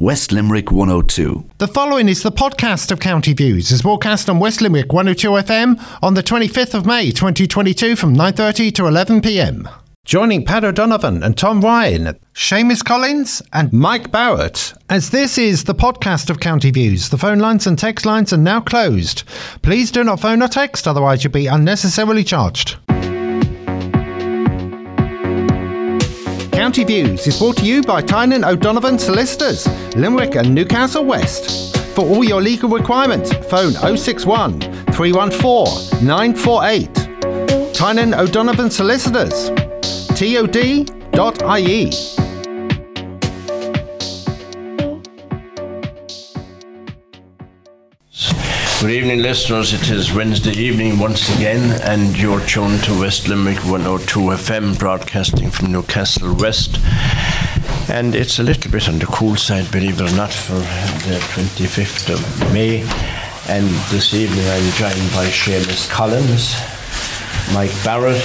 West Limerick 102. The following is the podcast of County Views. It's broadcast on West Limerick 102 FM on the 25th of May 2022 from 9.30 to 11pm. Joining Pat O'Donovan and Tom Ryan, Seamus Collins and Mike Barrett, as this is the podcast of County Views. The phone lines and text lines are now closed. Please do not phone or text, otherwise you'll be unnecessarily charged. County Views is brought to you by Tynan O'Donovan Solicitors, Limerick and Newcastle West. For all your legal requirements, phone 061 314 948. Tynan O'Donovan Solicitors, tod.ie. Good evening, listeners. It is Wednesday evening once again, and you're tuned to West Limerick 102 FM, broadcasting from Newcastle West. And it's a little bit on the cool side, believe it or not, for the 25th of May. And this evening I'm joined by Seamus Collins, Mike Barrett,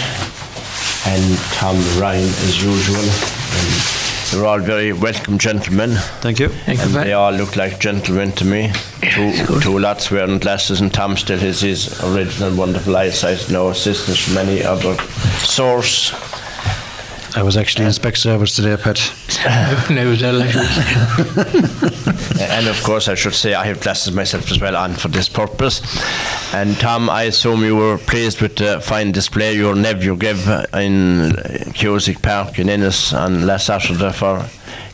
and Tom Ryan, as usual. And they're all very welcome gentlemen. Thank you. and they all look like gentlemen to me. Two, two lads wearing glasses, and Tom still has his original wonderful eyesight. No assistance from any other source. I was actually in spec service today, Pat. and of course, I should say I have glasses myself as well on for this purpose. And Tom, I assume you were pleased with the fine display your nephew gave in Cusack Park in Ennis on last Saturday for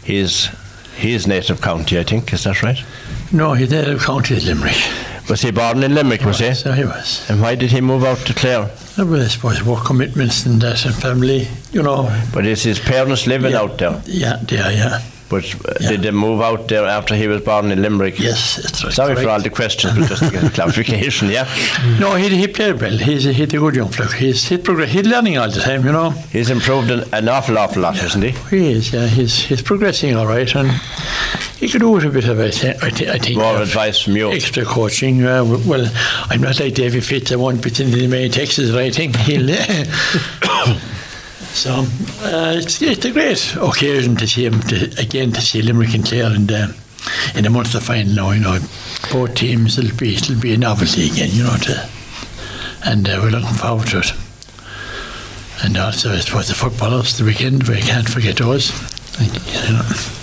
his his native county, I think. Is that right? No, his native county is Limerick. Was he born in Limerick, was he? So he was. And why did he move out to Clare? Well, I suppose work commitments and that and family, you know. But is his parents living Yeah. out there? Yeah, yeah, yeah. But Yeah. did they move out there after he was born in Limerick? Yes, that's right. Sorry for all the questions, but just to get a clarification, yeah? No, he, he played well. He's a, he's a good young fella. He's, he's, progress, he's learning all the time, you know. He's improved an, an awful, awful lot, hasn't he? He is, yeah. He's, he's progressing all right. And he could do with a bit of, I think, I thi- I think More advice from you. Extra coaching. Uh, well, I'm not like David Fitz. I won't be in the main Texas writing. He'll. so uh, it's, it's a great occasion to see him to, again to see Limerick and Clare and. Uh, in the Munster final now, you know, both teams will be it'll be a novelty again, you know, to, and uh, we're looking forward to it. And also, I suppose the footballers the weekend we can't forget those. You know,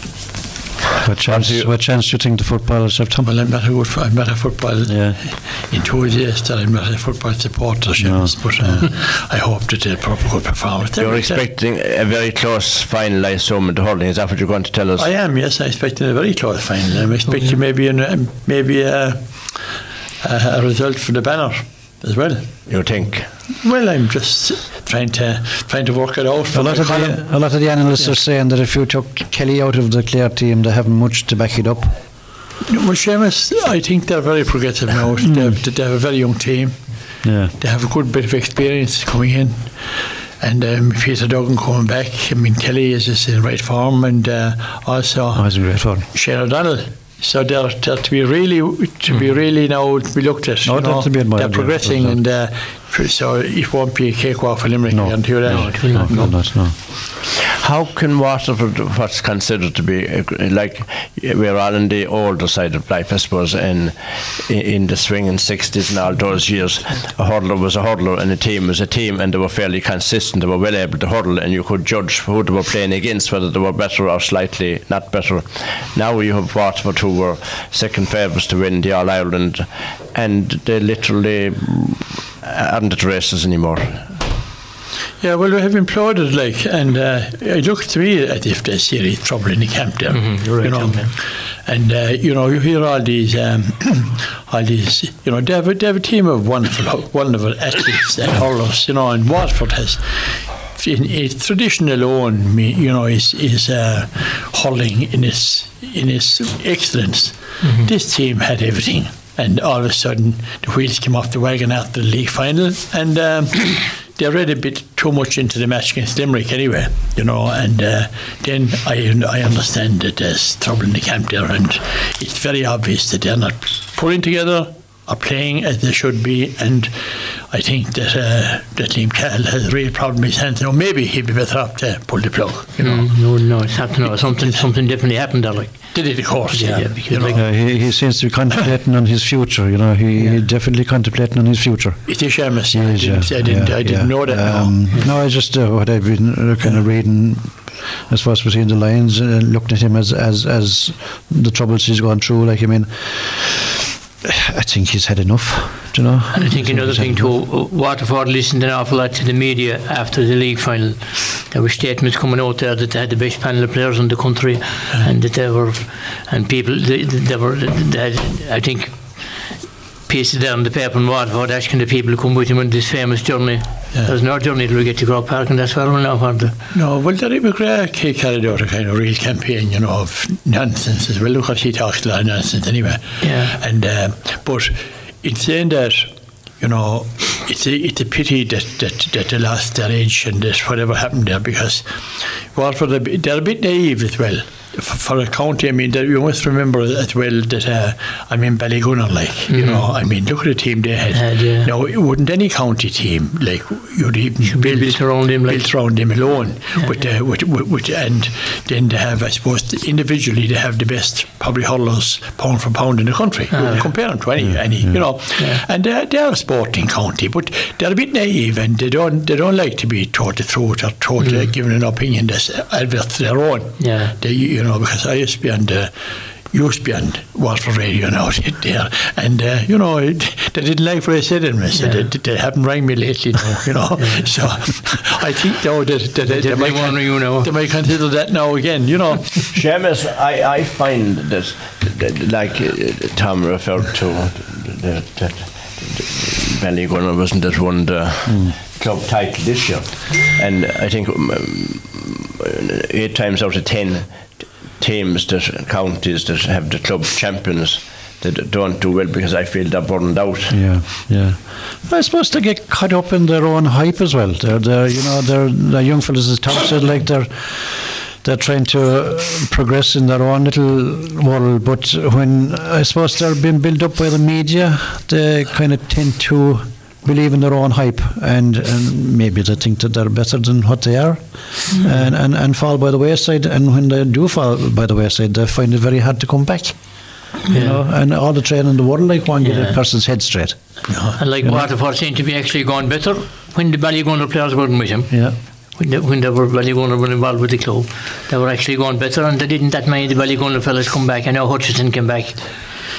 What chance, you- what chance do you think the footballers have, Tom? well, I'm not a good, fo- I'm not a football Yeah. enthusiast, and I'm not a football supporter, Seamus, but uh, I hope that they'll put up a good. You're They're- expecting a very close final, I assume, in the hurling. Is that what you're going to tell us? I am, yes. I'm expecting a very close final. I'm expecting maybe an, maybe a, a, a result for the banner as well. You think? Well, I'm just trying to trying to work it out. A lot, of the, a lot of the analysts are saying that if you took Kelly out of the Clare team, they haven't much to back it up. Well, Seamus, I think they're very progressive now. They, have, they have a very young team. Yeah. They have a good bit of experience coming in. And um, Peter Duggan coming back. I mean, Kelly is just in right form, and uh, also Oh, it's a great fun. Shane O'Donnell. So they're, they're to be really to be really now to be looked at. You they're know, They're progressing, and uh, so it won't be a cakewalk for Limerick. No. I can tell you that. No, it will not. No, not, no. How can Waterford, what's considered to be, like, we're all on the older side of life, I suppose, in, in the swinging 60s and all those years, a hurdler was a hurdler and a team was a team and they were fairly consistent, they were well able to hurdle and you could judge who they were playing against, whether they were better or slightly not better. Now you have Waterford who were second favourites to win the All-Ireland and they literally aren't at races anymore. Yeah, well, we have imploded, like, and uh, it looks to me as if there's serious trouble in the camp there. you're right, you know, yeah. and uh, you know, you hear all these, um, all these, you know, they have, a, they have a team of wonderful, wonderful athletes and hurlers, you know, and Waterford has. In its tradition alone, you know, is is uh, hurling in its in its excellence. This team had everything, and all of a sudden the wheels came off the wagon after the league final, and um, they read a bit too much into the match against Limerick anyway, you know. And uh, then I I understand that there's trouble in the camp there, and it's very obvious that they're not pulling together are playing as they should be, and I think that uh, that Liam Cahill has a real problem in his hands. Now maybe he'd be better off to pull the plug. You know, Mm, no, no, it's happened. No, something, something definitely happened there. Like, did it of course? Yeah, Yeah, yeah, because you know, like- Uh, he, he seems to be contemplating on his future. You know, he, he definitely contemplating on his future. it is Seamus. He I didn't, yeah, I didn't, yeah, I didn't yeah. know that. no. Um, no, I just uh, what I've been uh, kind of reading, I suppose between the lines, uh, looking at him as as as the troubles he's gone through. Like I mean, I think he's had enough. Do you know? and I think another he's thing too, uh, Waterford listened an awful lot to the media after the league final. There were statements coming out there that they had the best panel of players in the country, and that they were, and people, they, they were, they had, I think, there on the paper in Waterford asking the people to come with him on this famous journey. There's no journey till we get to Croke Park, and that's where we're now. For the, No, well, Derek McGrath carried out a kind of real campaign, you know, of nonsense as well. Look, he talks a lot of nonsense anyway. Yeah. And um, but in saying that, you know, it's a, it's a pity that, that, that they lost their edge and that whatever happened there because Waterford, they're a bit- they're a bit naive as well. For, for a county, I mean, that you must remember as well that uh, I mean Ballygunner, like you know, I mean, look at the team they had. Had, yeah. Now, it wouldn't any county team like you'd even be built around him, like- built around him alone. with, uh, with, with, with, and then they have, I suppose, individually they have the best probably hurlers pound for pound in the country. Ah. Compare them to any, any you know. And they're, they're a sporting county, but they're a bit naive and they don't they don't like to be taught the truth or taught uh, given an opinion that's adverse to their own. Yeah. They, you know, because I used to be on the used to be on Waterford Radio now there, and uh, you know it, they didn't like what I said in me, so Yeah. they, they haven't rang me lately, now, you know. So I think though that, that, that they, might won't ring you now. they might consider that now again, you know. Seamus, I, I find that, that like uh, Tom referred to, that, that Ballygunner wasn't that won the club title this year. And I think um, eight times out of ten teams that counties that have the club champions that don't do well because I feel they're burned out. Yeah, yeah. I suppose they get caught up in their own hype as well. They're, they're you know, they're, they're young fellas, as Tom said, like they're they're trying to uh, progress in their own little world. But when I suppose they're being built up by the media, they kind of tend to believe in their own hype, and, and maybe they think that they're better than what they are, mm-hmm. and, and and fall by the wayside. And when they do fall by the wayside, they find it very hard to come back. You know, and all the training in the world like one get a person's head straight. and like Waterford seemed to be actually going better when the Ballygunner players weren't with him. Yeah. When they, when they were Ballygunner were involved with the club, they were actually going better, and they didn't that many the Ballygunner fellas come back. I know Hutchinson came back.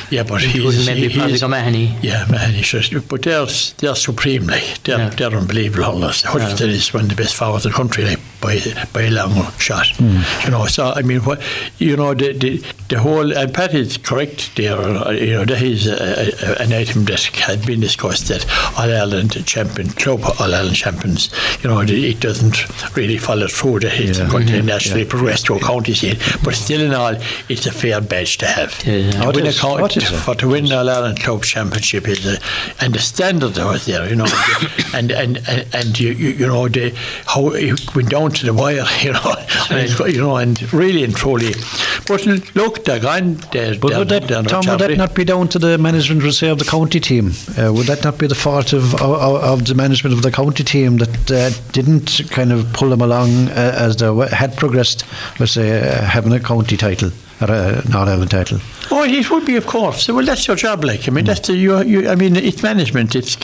Yeah, but It he's, was maybe he- Paddy he's O'Mahony. Yeah, Mahoney, sure. But they're, they're supreme, like. They're, Yeah. they're unbelievable hurlers. Hutchinson is one of the best forwards in the country, like, by, by a long shot. You know, so, I mean, what, you know, the, the, the whole, and Pat is correct there, uh, you know, that is a, a, an item that had been discussed that All Ireland champion, club All Ireland champions, you know, it doesn't really follow through that it's Yeah. going to naturally progress to a county scene. But still in all, it's a fair badge to have. Yeah. To A is. county- it is, yeah. for to win the All Ireland Club Championship is a, and the standard that was there, you know, and and and, and you, you you know the how it went down to the wire, you know, and, you know, and really and truly. But look, they're gone. They're, But they're, would that, not would that not be down to the management would say, of the county team? Uh, would that not be the fault of, of, of the management of the county team that uh, didn't kind of pull them along uh, as they had progressed, let's say, uh, having a county title or a not having a title? Oh, it would be, of course. Well, that's your job, like. I mean, that's the, you, you, I mean, it's management. It's,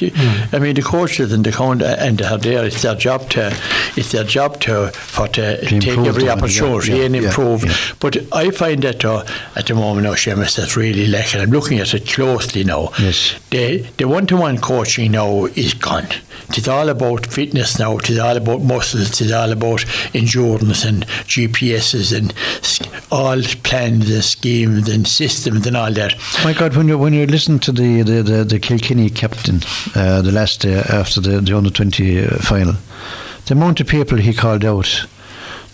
I mean, the coaches and the count and they are there. It's their job to, it's their job to, for to, take every them, yeah, opportunity yeah, and improve. yeah. But I find that uh, at the moment, now, Seamus, that's really lacking. I'm looking at it closely now. Yes. The the one to one coaching now is gone. It's all about fitness now. It's all about muscles. It's all about endurance and GPSs and all plans and schemes and systems and all that. My God, when you when you listen to the the, the, the Kilkenny captain uh, the last day after the, the under twenty final, the amount of people he called out,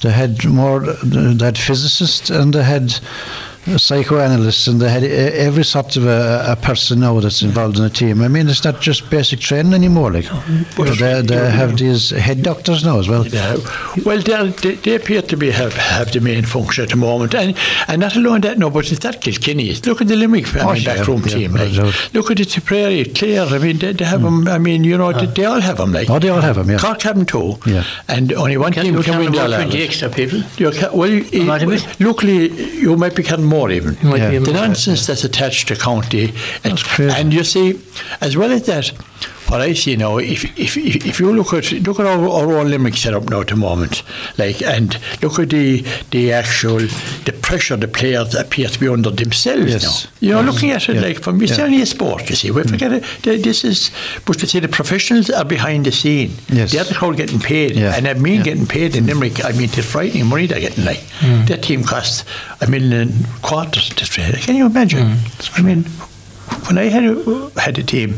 they had more, they had physicists and they had psychoanalysts, and they had e- every sort of a, a person now that's involved in a team. I mean, it's not just basic training anymore. Like they, they have these head doctors now as well. Yeah. Well, they're- they, they appear to be have, have the main function at the moment, and and not alone that, no, but it's that Kilkenny. Look at the Limerick I Oh, mean, yeah, backroom yeah, team. no Like, look at the Tipperary, Clare. I mean, they, they have hmm. them. I mean, you know, they, ah. they all have them. Like, Oh, they all have 'em, yeah. Cork have them too. Yeah. And only one Can team you can count win the about All 20 extra people? You ca- well, you- Might it. luckily, you might be counting more even. You might Yeah. be The to- nonsense that's attached to county, and, That's crazy. and you see, as well as that, what I see now, if if if, you look at look at our, our own Limerick set up now at the moment, like, and look at the the actual the pressure the players appear to be under themselves Yes. now. You know, looking at it Yeah. like from it's Yeah. only a sport, you see. We mm. forget it. This is, but to say the professionals are behind the scene. Yes. They're the crowd getting paid, Yeah. and I mean getting paid in Limerick. I mean, it's frightening money they're getting. Like mm. that team costs a million and quarters to. Can you imagine? Mm. I mean, when I had a, had a team,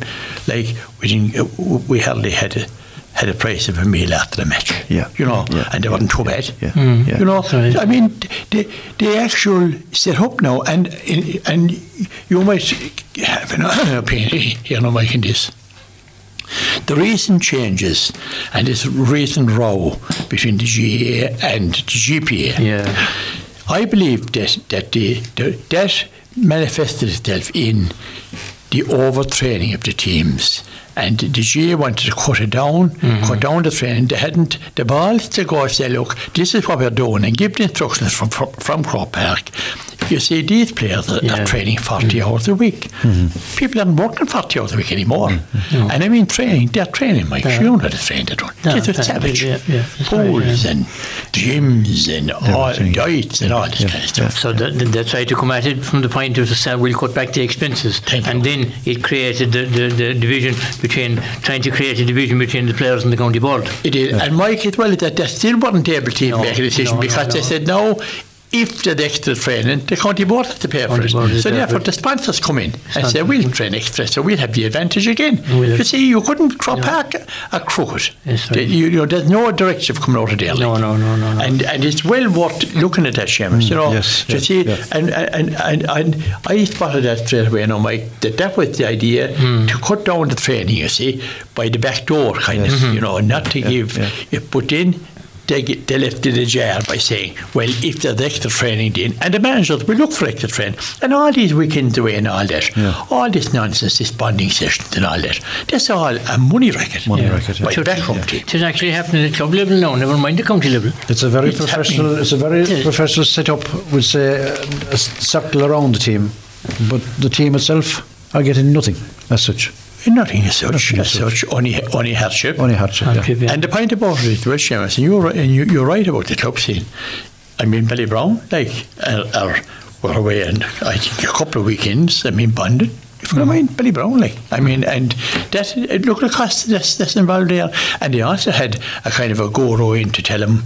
like we didn't, we hardly had a had a price of a meal after the match. Yeah. you know, Yeah. and they wasn't too bad. Yeah. Mm. Yeah. You know, Right. I mean, the the actual set up now, and and you might have an opinion here, no, Mike, in this. The recent changes and this recent row between the GAA and the GPA, Yeah. I believe that that the, the that manifested itself in the overtraining of the teams. And the GAA wanted to cut it down, mm-hmm. cut down the training. They hadn't the balls to go and say, look, this is what we're doing, and give the instructions from from, from Croke Park. You see, these players are, Yeah. are training 40 mm-hmm. hours a week. Mm-hmm. People aren't working 40 hours a week anymore. And I mean, training, they're training, Mike. Yeah. You know how to train, they don't. Yeah, They're savage. yeah, yeah, that's right, Pools yeah. and gyms and all, diets and all this kind of stuff. So that, that- that's why to come at it from the point of say we'll cut back the expenses, Thank and you. then it created the, the, the division between trying to create a division between the players and the county board. It is. And Mike, as well, that they still weren't able to No, make a decision no, no, because they said no. If there's extra training, the county board has to pay for it. So therefore, the sponsors come in and say, "We'll train extra, so we'll have the advantage again." We'll you see, you couldn't crop back a crooked. Yes, you, you know, there's no directive coming out of there. No, like. no, no, no, no. And and it's well worth looking at that, Seamus. you know, yes, to yeah, see, yeah. and, and, and, and I spotted that straight away. Now, Mike, that that was the idea Hmm. to cut down the training. You see, by the back door, kind Yes. of, you know, not to give. yeah. Yeah, but then they, get, they left it ajar by saying, well, if there's extra training then, and the managers will look for extra training, and all these weekends away and all that, all this nonsense, this bonding sessions and all that, that's all a money racket. Money Yeah. racket, yeah. By backroom. It is actually happening at club level now, never mind the county level. It's a very It's professional. happening. It's a very Yeah. professional setup. Would say a circle around the team, but the team itself are getting nothing as such. Nothing as such, Nothing as as such, only, only hardship. Only hardship. And Yeah. trivia. And the point about it is, well, Seamus, and you're, right- and you, you're right about the club scene. I mean, Ballybrown, like, are, are, were away and I think a couple of weekends, I mean, bonded. If you don't mind, Ballybrown, like, I mean, and that, uh, look at the cost that's, that's involved there. And they also had a kind of a guru in to tell him,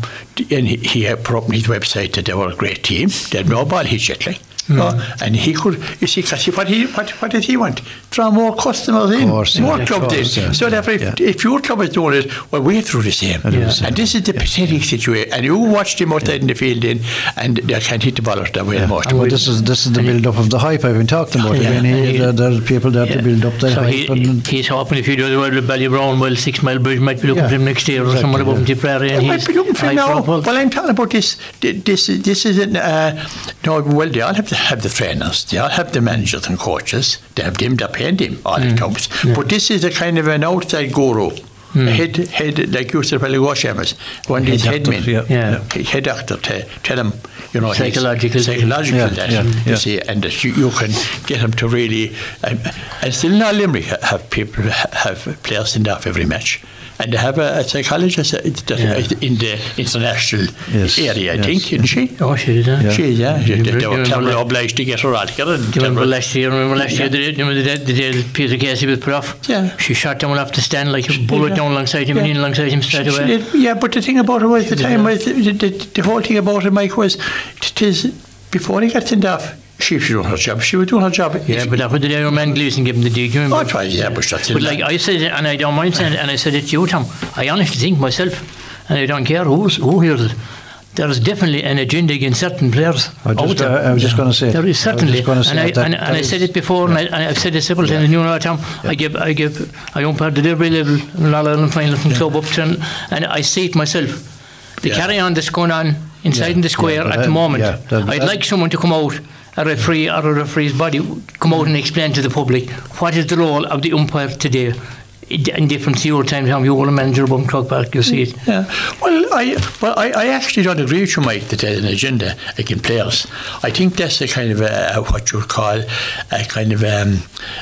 and he, he had put up on his website that they were a great team. They had no ball hit yet, like. Uh, and he could, you see, because what, he, what, what did he want? Draw more customers in, course, more Yeah, clubs course, in. yeah. So therefore, if, Yeah. if your club is doing it, well, we're through the same. And this is the pathetic situation. And you watch them outside in the field in, and they can't hit the ball out that way most. Well, this is this is the build up of the hype I've been talking about. Yeah. I mean, he, Yeah. there, there's people there to build up the so hype. he, he's hoping if you do the world with Ballybrown, well, Six Mile Bridge might be looking Yeah, for him next year or exactly, someone above yeah. him Tipperary. I And might be looking for high now. Well, I'm talking about this. This this isn't. Uh, no, well, they all have to have the trainers. They all have the managers and coaches. They have them. Paying them all Mm. the clubs. But this is a kind of an outside guru. Mm. A head, head, like you said, probably Washamas, one of these Head headmen, yeah. Yeah. head doctor, to tell them, you know, Psychological. psychological, Yeah, that, yeah, you yeah. see, and that you, you can get them to really, um, and still now Limerick have people have players in off every match, and they have a, a psychologist in the international Yes, area, I think, isn't she? Oh, she huh? Yeah. She is, yeah. They, they, were remember terribly obliged to get her out together. Do you remember last year? Remember last year? The, you the, the day Peter Casey was put off? Yeah. She shot down off the stand like a did, bullet down alongside him and in alongside him straight away. did, yeah, but the thing about it was the time was the, the, the whole thing about it, Mike, was it is before he got sent off. She was doing her job. She was doing her job. Yeah, but that was the day your man Gleason gave him the dig. You remember? Oh, it was, yeah, but that's But like I said, and I don't mind saying it, and I said it to you, Tom, I honestly think myself, and I don't care who's, who hears it, there's definitely an agenda against certain players. I just- out there. Uh, I was just gonna say. There I was certainly. just say and I, that- and, that and I said it before, and, I, and I've said it several times, and you know what, Tom? I give, I give, I umpire the every level, in All Ireland final from club up to, and I see it myself. The Yeah. carry on that's going on inside in the square but at the moment, yeah, that- I'd that- like someone to come out, a referee or a referee's body, come out and explain to the public what is the role of the umpire today. In different to your time, Tom, you were a manager of Croke Park, you see it. Yeah. Well, I well I, I actually don't agree with you, Mike, that there's an agenda against players. I think that's a kind of a, what you would call a kind of um,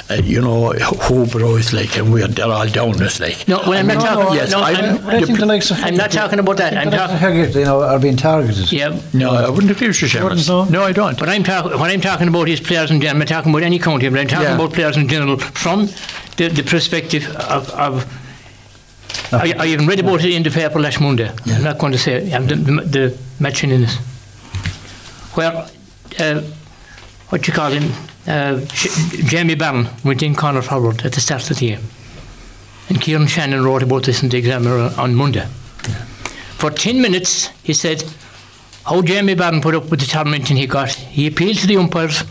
a, you know hobros like and we're they're all down with like. No, well, I'm not No, talking. no, yes, no, I- I'm, I think the likes of I'm not talking about that. I'm talking. talking. You know, are being targeted. Yeah, No, I wouldn't agree with you, Seamus. no? No, I don't. But I'm talking. What I'm talking about is players in general. I'm not talking about any county, but I'm talking Yeah. about players in general from the, the perspective of. of I, I even read about it in the paper last Monday. I'm not going to say I'm the, the, the matching in it. Where, uh, what you call him, uh, Jamie Barron went in corner forward at the start of the year. And Kieran Shannon wrote about this in the Examiner on Monday. For 10 minutes, he said, how Jamie Barron put up with the tormenting he got. He appealed to the umpires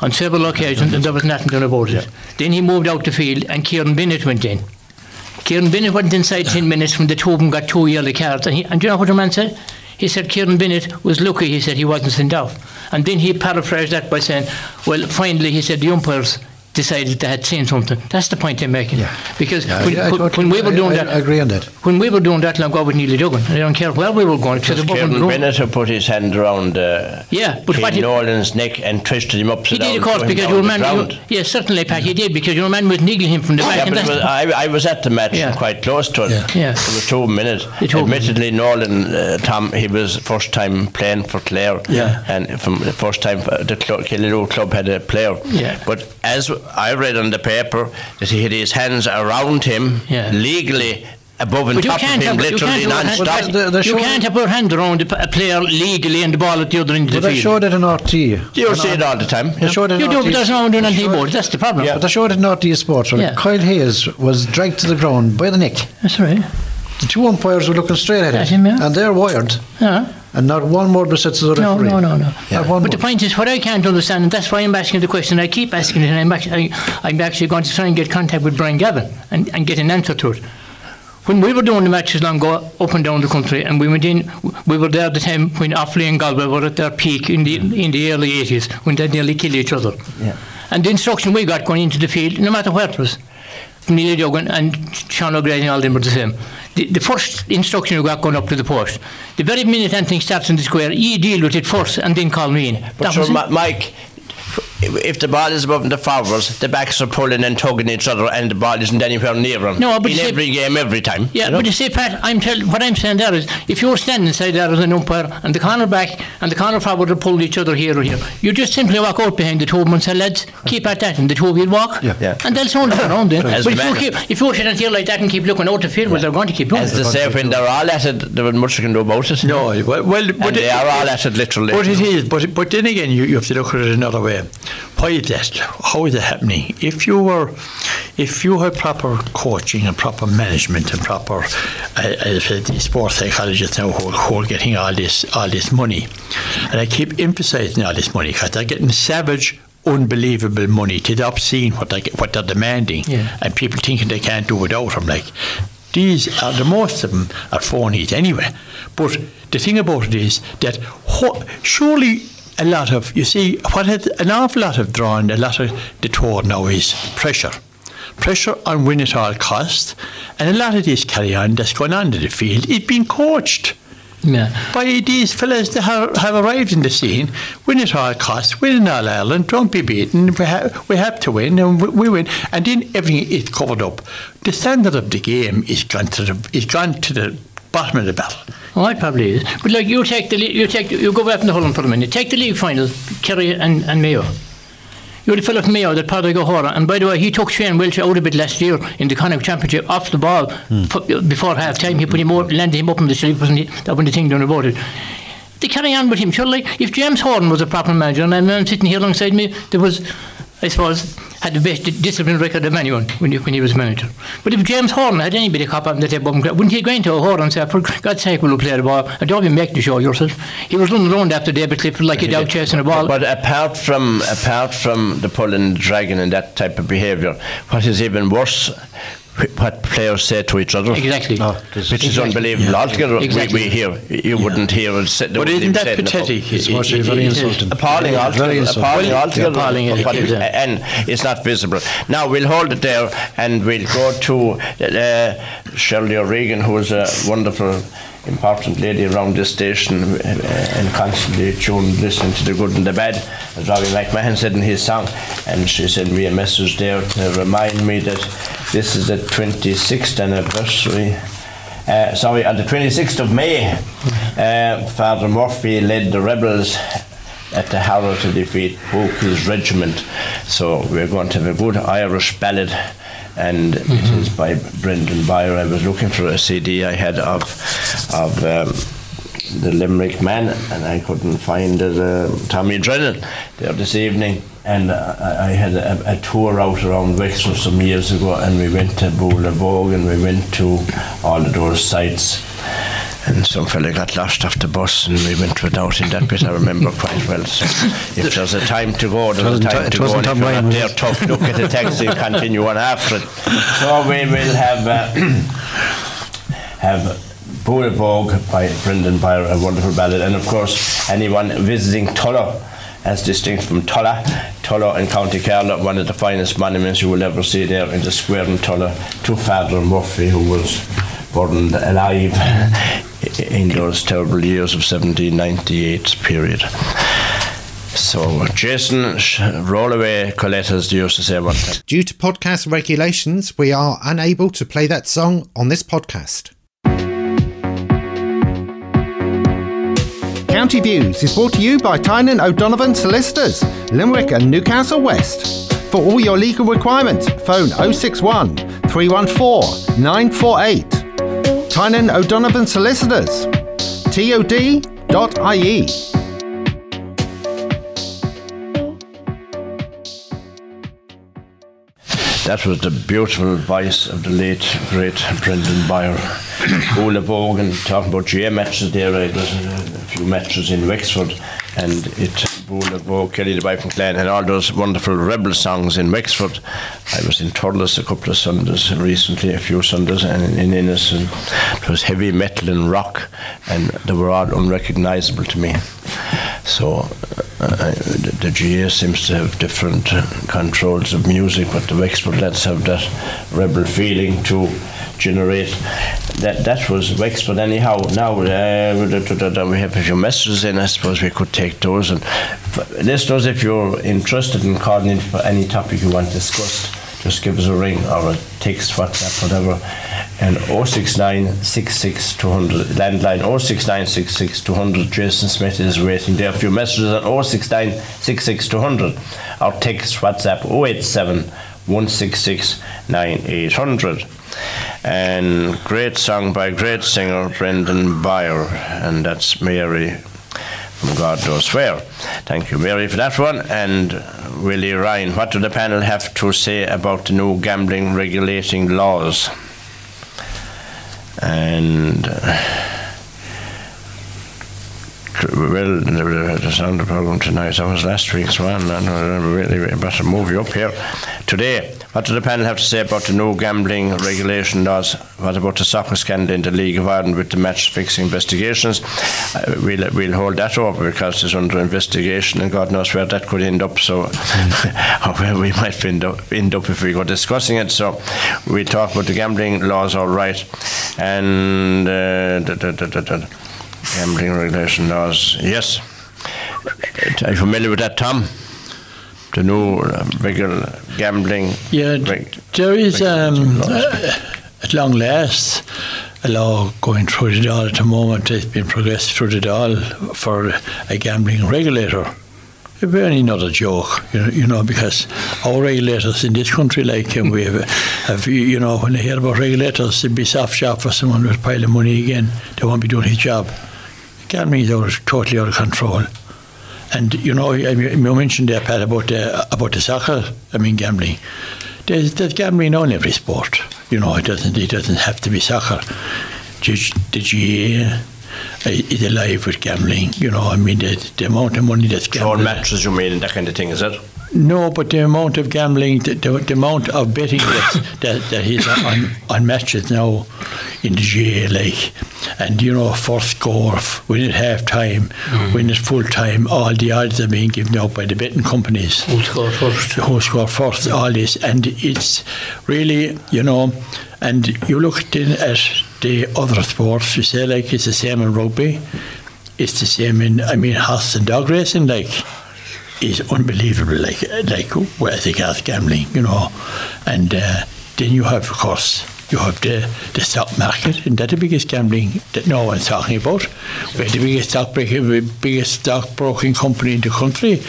on several occasions and there was nothing done about it. Then he moved out the field and Kieran Bennett went in. Kieran Bennett went inside 10 minutes when the two of them got two yellow cards. And, he, and do you know what the man said? He said Kieran Bennett was lucky, he said he wasn't sent off. And then he paraphrased that by saying, well, finally, he said the umpires decided they had seen something. That's the point they're making. Because Yeah, when, I- I when- totally- when we were doing I- I that, agree on that. when we were doing that, Long with Neely Duggan, I don't care where we were going, because it wasn't Kieran wrong. Bennett who put his hand around uh, Yeah, but what he- Nolan's neck and twisted him upside He did, of course, because down your the man. ground. You, yes, certainly, Pat, he did, because your man was niggling him from the back. Yeah, and but that's- was, I, I was at the match Yeah. quite close to it. Yeah. Yeah. It was two minutes. The two of them. Admittedly, Nolan, uh, Tom, he was first time playing for Clare. Yeah. And from the first time uh, the club, club had a player. Yeah. But as I read on the paper, that he had his hands around him Yeah. legally above and But top of can't, him, have, you literally can't, have, non-stop. Well, the- the you show- can't have your hand around a p- a player legally and the ball at the other end of But the they showed it in RT. You see it all the time. They showed it in You do, RT. but there's no one doing anything about it. That's the problem. Yeah. But they showed it in RT Sports. Right? Yeah. Kyle Hayes was dragged to the ground by the neck. That's right. The two umpires were looking straight at That's him, him, yeah. and they're wired. Yeah. And not one word was said to the No, referee. no, no, no. Not one But the point is, what I can't understand, and that's why I'm asking the question, I keep asking it, and I'm actually, I'm actually going to try and get contact with Brian Gavin and, and get an answer to it. When we were doing the matches long ago, up and down the country, and we went in, we were there at the time when Offaly and Galway were at their peak in the mm. in the early 80s, when they nearly killed each other. Yeah. And the instruction we got going into the field, no matter where it was, from Neil Duggan and Sean O'Grady and all them were the same. The, the first instruction you got going up to the post, the very minute anything starts in the square, you deal with it first and then call me in. But That sure. Ma- Mike, if the ball is above the forwards, the backs are pulling and tugging each other, and the ball isn't anywhere near them. No, but in you see- every game, every time. Yeah, you know? but you see, Pat, I'm tell, what I'm saying there is, if you're standing inside there as an umpire, and the corner back and the corner forward are pulling each other here or here, you just simply walk out behind the two of them and say, "Let's keep at that, and the two of you walk, Yeah. Yeah. and they'll sound it around then. As but the if you, keep, if you sit here like that and keep looking out the field, well, they're going to keep doing As it. they say, when they're all at it, there isn't much you can do about it. No, well, well and but they are all at it literally. But it is. But but then again, you, you have to look at it another way. Why is that? How is it happening? If you were, if you had proper coaching and proper management and proper, as I said, the sports psychologists now who, who are getting all this all this money, and I keep emphasising all this money because they're getting savage. Unbelievable money to the obscene what they what they're demanding, Yeah. and people thinking they can't do without them. Like these are the most of them are phonies anyway. But the thing about it is that ho- surely a lot of you see what has an awful lot of drawn a lot of the tour now is pressure. Pressure on win at all cost, and a lot of this carry on that's going on in the field is being coached Yeah. by these fellas that have, have arrived in the scene, win at all costs, win in all Ireland, don't be beaten, we, ha- we have to win, and we, we win, and then everything is covered up. The standard of the game is gone to the, is gone to the bottom of the barrel. Oh, it probably is. But like you take the you take you go back in the Holland for a minute. Take the league final, Kerry and, and Mayo. You're the fellow from Mayo that Paddy O'Hora, and by the way, he took Shane Walsh out a bit last year in the Connacht Championship off the ball hmm. fu- before half time. He put him out, landed him up in the sleep, wasn't he? That when the thing done about it. They carry on with him. surely. if James Horan was a proper manager, and I'm sitting here alongside me, there was I suppose, had the best discipline record of anyone when he, when he was manager. But if James Horan had anybody cop up that they wouldn't he go into a Horn and say, for God's sake, will you play the ball? I don't even make the show yourself. He was running around after David Clifford like a dog chasing a ball. But apart from apart from the pulling, dragging, and that type of behaviour, what is even worse what players say to each other. Exactly. Oh, which exactly. is unbelievable. Yeah. Altogether, exactly. we, we hear, you yeah. wouldn't hear it said. But isn't that pathetic? It's mostly very insulting. Appalling yeah, altogether. Very insulting. Appalling altogether. Appalling, and it's not visible. Now, we'll hold it there and we'll go to uh, Shirley O'Regan, who is a wonderful important lady around this station uh, and constantly tuned listening to the good and the bad, as Robbie McMahon said in his song. And she sent me a message there to remind me that this is the 26th anniversary. Uh, sorry, on the 26th of May, uh, Father Murphy led the rebels at the Harrow to defeat Bookey's regiment. So we're going to have a good Irish ballad and mm-hmm. it is by Brendan Bowyer. I was looking for a CD I had of of um, the Limerick Man, and I couldn't find it. Uh, Tommy Drennan there this evening, and uh, I had a, a, tour out around Wexford some years ago, and we went to Bula and we went to all the those sites and some fella got lost off the bus and we went without in that bit I remember quite well. So if there's a time to go there's a time to go. And if you're not there tough look at the taxi and continue on after it. So we will have uh, have Boolavogue by Brendan Bowyer a wonderful ballad. And of course anyone visiting Tullow as distinct from Tulla. Tullow in County Carlow, one of the finest monuments you will ever see there in the square in Tullow, to Father Murphy, who was burned alive in those terrible years of 1798 period. So, Jason, roll away, Colette, as you used to say about that. Due to podcast regulations, we are unable to play that song on this podcast. County Views is brought to you by Tynan O'Donovan Solicitors, Limerick and Newcastle West. For all your legal requirements, phone 061 314 948 Tynan O'Donovan Solicitors. TOD.ie. That was the beautiful voice of the late, great Brendan Bowyer. Ola Bogan talking about GAA matches there. There's a few matches in Wexford, and it Bo, Kelly the Boy from Killane, and all those wonderful rebel songs in Wexford. I was in Thurles a couple of Sundays recently, a few Sundays, and in Ennis, and it was heavy metal and rock, and they were all unrecognisable to me. So uh, the, the GAA seems to have different uh, controls of music, but the Wexford lads have that rebel feeling to generate. That that was but anyhow. Now uh, we have a few messages in. I suppose we could take those and listeners, if you're interested in calling in for any topic you want discussed, just give us a ring or a text, WhatsApp, whatever. And 069 landline 069 66 200. Jason Smith is waiting there. A few messages at 069 66 200. Our text, WhatsApp 087 166 9800. And great song by great singer Brendan Bowyer, and that's Mary from God Knows Where. Thank you, Mary, for that one. And Willie Ryan, what do the panel have to say about the new gambling regulating laws? And. Uh, well, there's another problem tonight. That was last week's one. I don't really better move you up here. Today, what does the panel have to say about the no gambling regulation laws? What about the soccer scandal in the League of Ireland with the match fixing investigations? Uh, we'll, we'll hold that over because it's under investigation and God knows where that could end up. So, or where we might end up, end up if we go discussing it. So, we talk about the gambling laws, all right. And. Uh, da, da, da, Gambling regulation laws. Yes. Are you familiar with that, Tom? The new uh, regular gambling. Yeah, reg- there is um, uh, at long last a law going through the Dáil at the moment. It's been progressed through the Dáil for a gambling regulator. It's really not a joke, you know, you know, because our regulators in this country, like um, we have, have, you know, when they hear about regulators, it'd be soft shop for someone with a pile of money again. They won't be doing his job. Gambling is out, totally out of control. And you know, you mentioned there, Pat, about the about the soccer. I mean, gambling. There's, there's gambling on every sport. You know, it doesn't it doesn't have to be soccer. Did, did you? Uh, is alive with gambling. You know, I mean, the, the amount of money that's All gambled. matches you mean and that kind of thing, is it? No, but the amount of gambling, the, the, the amount of betting that, that, that is on, on matches now in the GAA, like, and you know, first score, win at half time, mm. win at full time, all the odds are being given out by the betting companies. Who scored first? Who score first, all this, and it's really, you know, and you look then at the other sports, you say, like, it's the same in rugby, it's the same in, I mean, horse and dog racing, like, is unbelievable, like like where they got gambling, you know. And uh, then you have, of course, you have the, the stock market, and that's the biggest gambling that no one's talking about. Where the biggest stock breaking, biggest stock broking company in the country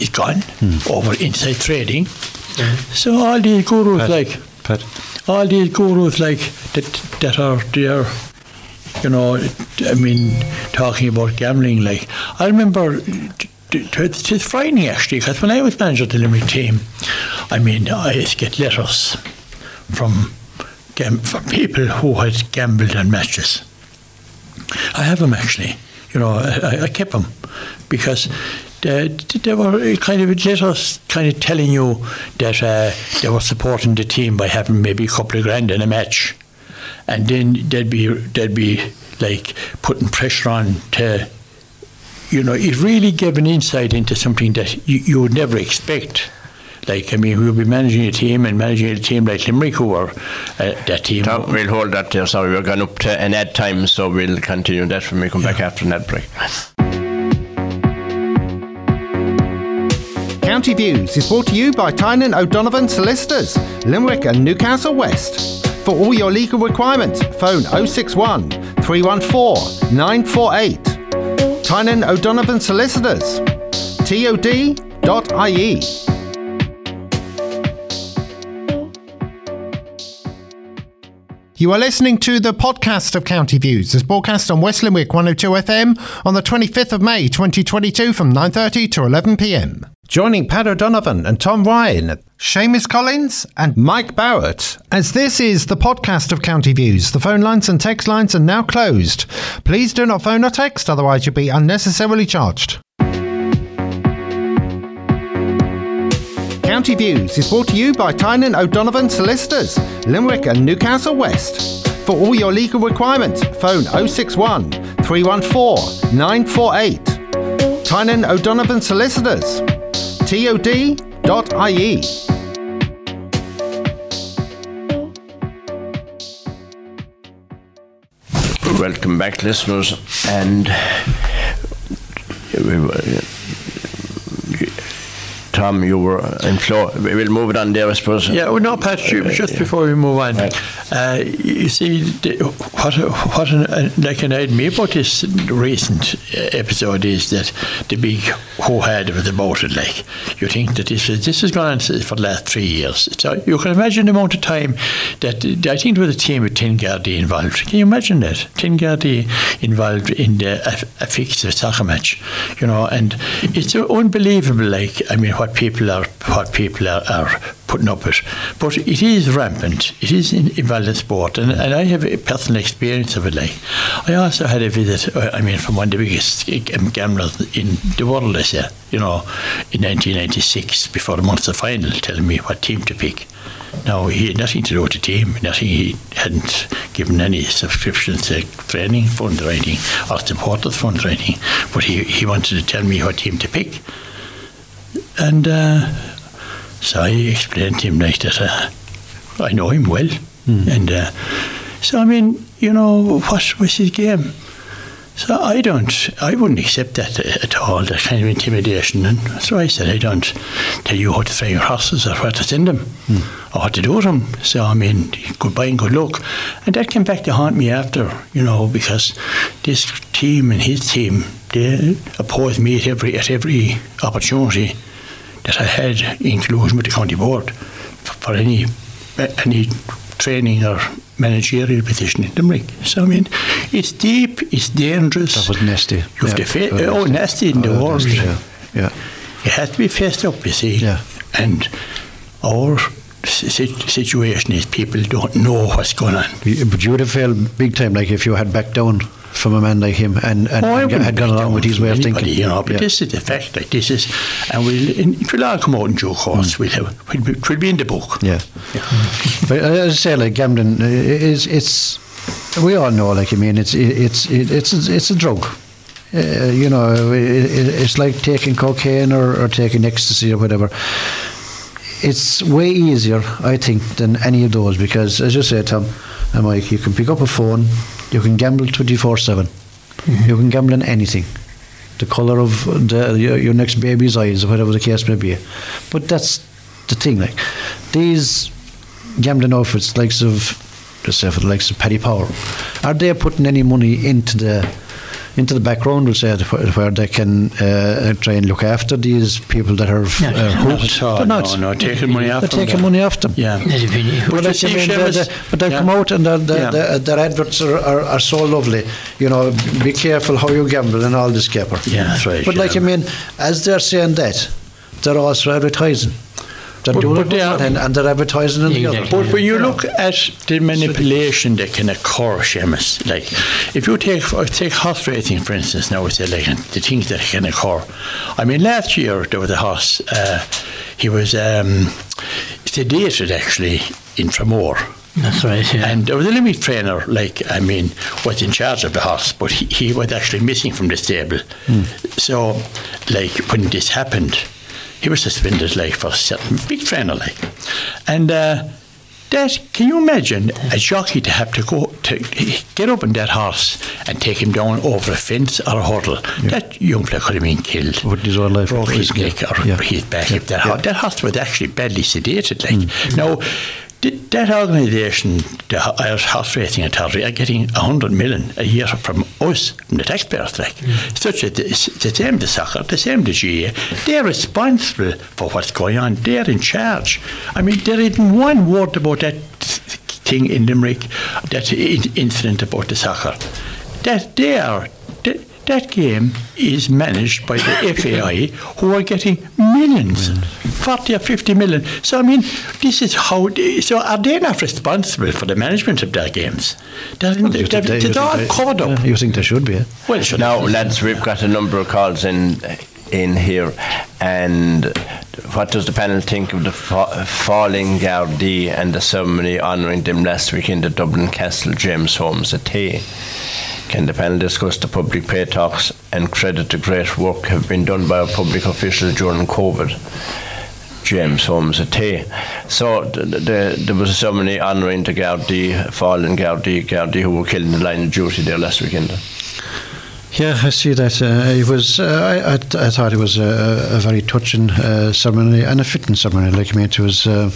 is gone over inside trading. So all these gurus Pat, like Pat. all these gurus like that that are there you know I mean talking about gambling like I remember it's frightening actually because when I was manager of the Limerick team I mean I used to get letters from from people who had gambled on matches I have them actually. You know, I, I- kept them because they were kind of letters kind of telling you that uh, they were supporting the team by having maybe a couple of grand in a match, and then they'd be they'd be like putting pressure on to. You know, it really gave an insight into something that you, you would never expect. Like, I mean, we'll be managing a team and managing a team like Limerick, who were uh, that team. Tom, we'll hold that there. Sorry, we're going up to an ad time, so we'll continue that when we come back after an ad break. County Views is brought to you by Tynan O'Donovan Solicitors, Limerick and Newcastle West. For all your legal requirements, phone 061 314 948. Tynan O'Donovan Solicitors, tod.ie. You are listening to the podcast of County Views. It's broadcast on West Limerick 102 FM on the 25th of May 2022 from 9.30 to 11pm. Joining Pat O'Donovan and Tom Ryan, Seamus Collins and Mike Barrett. As this is the podcast of County Views, the phone lines and text lines are now closed. Please do not phone or text, otherwise you'll be unnecessarily charged. County Views is brought to you by Tynan O'Donovan Solicitors, Limerick and Newcastle West. For all your legal requirements, phone 061 314 948. Tynan O'Donovan Solicitors, tod.ie. Welcome back, listeners. And we were, Tom, you were in floor. We will move it on there, I suppose. Yeah, well, no, Pat, ju- just before we move on, uh, you see, the, what, what an, uh, like annoyed me about this recent uh, episode is that the big who had was about it. Like, you think that this is, this has gone on for the last three years. So you can imagine the amount of time that I think there was a team with Tin Gardaí involved. Can you imagine that? Tin Gardaí involved in the, a, a fixed soccer match, you know, and it's unbelievable, like, I mean, what people are, what people are, are putting up with. But it is rampant. It is in, in sport, and, and I have a personal experience of it. Like, I also had a visit. I mean, from one of the biggest gamblers in the world. I say, you know, in 1996, before the Munster final, telling me what team to pick. Now he had nothing to do with the team. Nothing. He hadn't given any subscriptions to training fund or supporters fund or. But he, he wanted to tell me what team to pick. And uh, so I explained to him like that uh, I know him well. And uh, so, I mean, you know, what was his game? So I don't, I wouldn't accept that at all, that kind of intimidation. And so I said, I don't tell you how to train your horses or what to send them or what to do them. So, I mean, goodbye and good luck. And that came back to haunt me after, you know, because this team and his team, they opposed me at every, at every opportunity that I had in collusion with the county board for, for any any training or managerial position in Limerick. So I mean, it's deep, it's dangerous. That was nasty. You have Yeah, to fa- that oh, nasty in the Oh, world. nasty, Yeah. yeah. It has to be faced up, you see. Yeah. And our situation is people don't know what's going on. But you would have failed big time, like if you had backed down from a man like him and, and, Oh, and had gone along with his way of anybody, thinking. You know, but Yeah. this is the fact. Like this is, and we'll it will all come out in due course. We'll have, we'll be, it will be in the book. Mm. Yeah. but as I say, like gambling uh, is it's we all know. Like I mean, it's it's it's it's it's a drug. Uh, you know, it, it- it's like taking cocaine or, or taking ecstasy or whatever. It's way easier, I think, than any of those because, as you say, Tom and Mike, you can pick up a phone, you can gamble twenty four seven, you can gamble on anything. The colour of the, your, your next baby's eyes, whatever the case may be. But that's the thing, like these gambling outfits, likes of just say for the likes of Paddy Power, are they putting any money into the into the background, we'll say, where, where they can uh, try and look after these people that are uh, Not at all, They're not. No, no, taking money off They're them, taking money off them. Yeah. That's a pity. But, But like, you I see, mean, Seamus- they- they- but they yeah. come out and their, their, Yeah. their, their adverts are, are, are so lovely. You know, be careful how you gamble and all this capper. Yeah, that's right, But like. I mean, as they're saying that, they're also advertising. They're But- doing but it they on are- one hand and they're advertising on the other. Exactly. But when you look at the manipulation that can occur, Seamus, like if you take take horse racing for instance, now it's like the things that can occur. I mean, last year there was a horse. Uh, he was um, sedated actually in Tramore. That's right, yeah. And there was a limit trainer, like, I mean, was in charge of the horse, but he, he was actually missing from the stable. So, like, when this happened, he was suspended, like, for a certain big trainer, like. And uh, that, can you imagine a jockey to have to go to get up on that horse and take him down over a fence or a hurdle? That young fella could have been killed. With his own life Broke his neck yeah. or Yeah. his back. If that, Yeah. horse, that horse was actually badly sedated. Like Mm. now, that organisation, the Irish Horse Racing Authority, are getting hundred million a year from us, from the taxpayers. Like Mm. such a, it's the same the soccer, the same the GAA. They're responsible for what's going on. They're in charge. I mean, there isn't one word about that thing in Limerick, that incident about the soccer. That they are. That, that game is managed by the FAI, who are getting millions, 40 or 50 million. So, I mean, this is how. They, so, are they not responsible for the management of their games? They're, You they're, think they- you they're all covered up. Yeah, you think they should be? eh? Well, should Now, lads, we've got a number of calls in in here, and what does the panel think of the fa- falling Gardaí and the ceremony honouring them last week in the Dublin Castle James Holmes at Tay? Can the panel discuss the public pay talks and credit the great work have been done by our public officials during COVID? James Holmes at Tay. So th- th- the, there was a ceremony honouring the Gardaí, fallen Gardaí, Gardaí who were killed in the line of duty there last weekend. Yeah, I see that. Uh, it was. Uh, I, I, I thought it was a, a very touching uh, ceremony and a fitting ceremony. Like I mean, it was. Uh,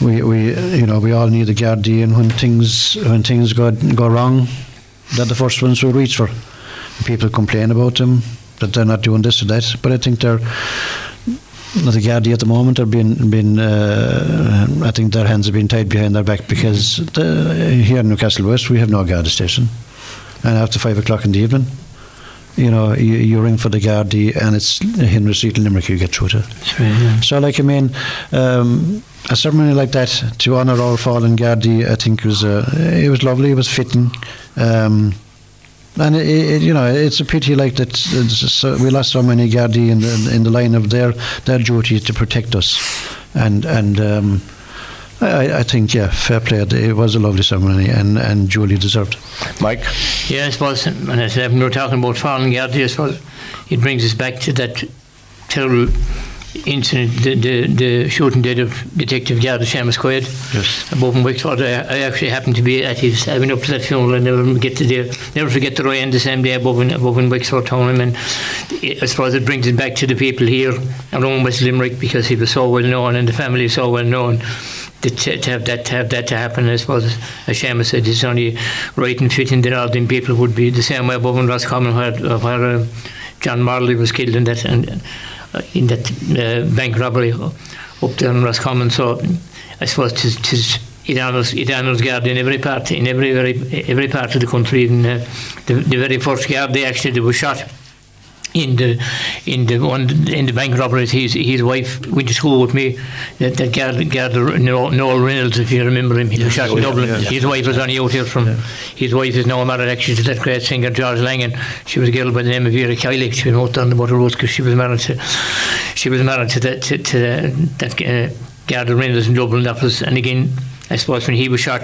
we, we, you know, we all need a guardian when things when things go go wrong. They're the first ones who reach for. People complain about them that they're not doing this or that, but I think they're. Not a Gardaí at the moment are being, being uh, I think their hands have been tied behind their back because the, here in Newcastle West we have no Garda station, and after five o'clock in the evening, you know, you, you ring for the Gardaí and it's Henry Street Limerick you get through to. Right, yeah. So, like, I mean, um, a ceremony like that to honour our fallen Gardaí, I think was uh, it was lovely. It was fitting, um, and it, it, you know, it's a pity like that. it's So we lost so many Gardaí in the in the line of their their duty to protect us, and and. Um, I, I think, yeah, fair play. It was a lovely ceremony and, and duly deserved. Mike? Yeah, I suppose, and I said, when we we're talking about fallen Gardaí, I suppose it brings us back to that terrible incident, the, the, the shooting dead of Detective Garda Seamus Quaid Yes. above in Wexford. I, I actually happened to be at his, I went up to that funeral and never get to there, never forget the Ryan the same day above in, above in Wexford town. And I suppose it brings it back to the people here around West Limerick because he was so well known and the family is so well known. To, to have that to have that to happen, I suppose, as Seamus said, it's only right and fitting that all them people would be the same way above in Roscommon where, where uh, John Morley was killed in that and in that uh, bank robbery up there in Roscommon. So I suppose tis, tis it honors it honors guard in every part in every very every part of the country. In uh, the, the very first guard they actually they were shot in the in the one in the bank robberies. His his wife went to school with me. That, that guard guard Noel, Noel Reynolds, if you remember him, he was shot in Dublin. His wife was only out here from. His wife is now married actually to that great singer George Langan. She was a girl by the name of Vera Kiley. She was out on the Butter Road because she was married to she was married to that to, to that uh, guard Reynolds in Dublin. That was and again I suppose when he was shot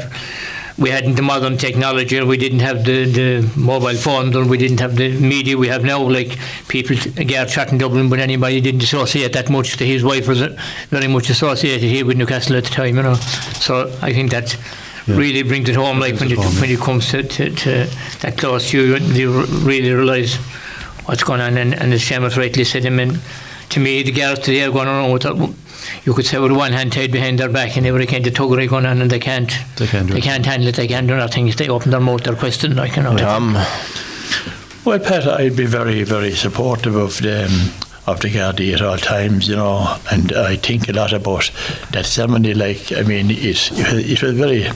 we hadn't the modern technology and we didn't have the, the mobile phones and we didn't have the media we have now like people get shot in Dublin but anybody didn't associate that much his wife was very much associated here with Newcastle at the time you know so I think that yeah. really brings it home like when it, home. when it comes to, to, to that close you, you really realise what's going on and, and as Seamus rightly said I mean to me the girls today are going around with you could say with one hand tied behind their back and every kind of tuggery going on and they can't they can't, they can't handle it they can't do nothing. If they open their mouth they're questioned like you know. Tom? Well Pat I'd be very very supportive of the um, of the Gardaí at all times, you know, and I think a lot about that ceremony. Like, I mean, it, it was very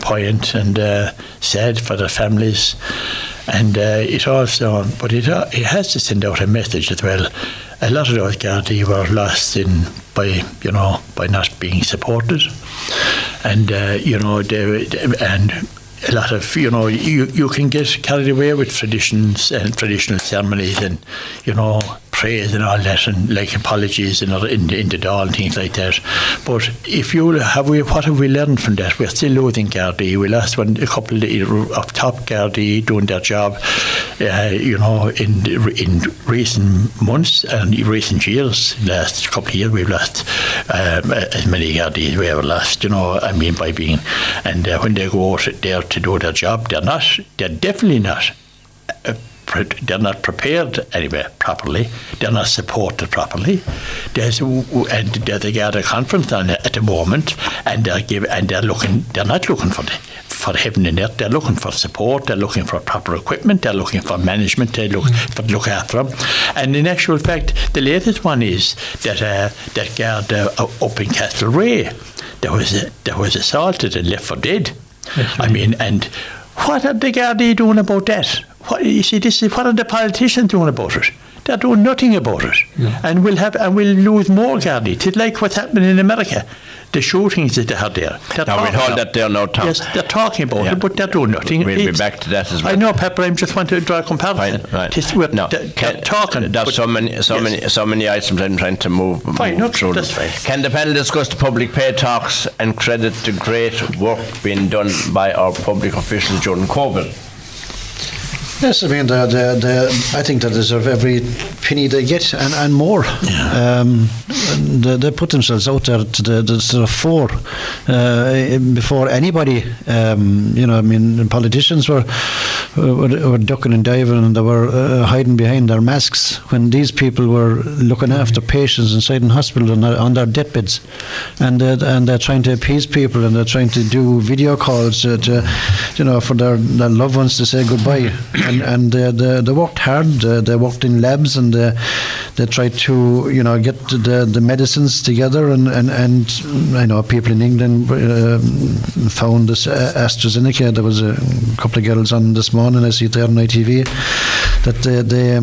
poignant and uh, sad for the families, and uh, it also, but it, it has to send out a message as well. A lot of those Gardaí were lost in by you know by not being supported, and uh, you know they, and a lot of you know you you can get carried away with traditions and traditional ceremonies and you know praise and all that and like apologies and in, in the Dáil and things like that. But if you have we what have we learned from that? We're still losing Gardaí. We lost one a couple of top Gardaí doing their job uh, you know in in recent months and recent years. Last couple of years we've lost um, as many Gardaí we ever lost you know I mean by being and uh, when they go out there to do their job they're not they're definitely not they're not prepared anywhere properly. They're not supported properly. There's and there's a gather conference on at the moment, and they're give and they're looking. They're not looking for the, for heaven and earth. They're looking for support. They're looking for proper equipment. They're looking for management. They look mm. for look after them. And in actual fact, the latest one is that uh, that guard uh, up in Castlereagh, there was a, there was assaulted and left for dead. Right. I mean, and what are the Gardaí doing about that? What, you see, this is what are the politicians doing about it? They're doing nothing about it, yeah. and we'll have and we'll lose more Gardaí. It's like what's happening in America the shootings that they had there. They're now we hold that there now, Tom. Yes, they're talking about yeah. it, but they're doing nothing. We'll it's, be back to that as well. I know, Pepper. I just want to draw a comparison. Fine, right. we're, no, they're, can, talking. There's so many, so yes. many, so many items I'm trying to move, fine, move no, through. That's fine. Can the panel discuss the public pay talks and credit the great work being done by our public officials during COVID? Yes, I mean, the, the, the, I think they deserve every penny they get and, and more. Yeah. Um, they, they, put themselves out there to the, the, to the fore uh, before anybody. Um, you know, I mean, politicians were, were, were ducking and diving and they were uh, hiding behind their masks when these people were looking mm-hmm. after patients inside in hospital on their, on their deathbeds, and they're, and they're trying to appease people and they're trying to do video calls to, to you know, for their, their loved ones to say goodbye. And and uh, they, they worked hard. They worked in labs and uh, they tried to you know get the the medicines together and and and I know people in England uh, found this uh, AstraZeneca. There was a couple of girls on this morning. I see it there on ITV that they they,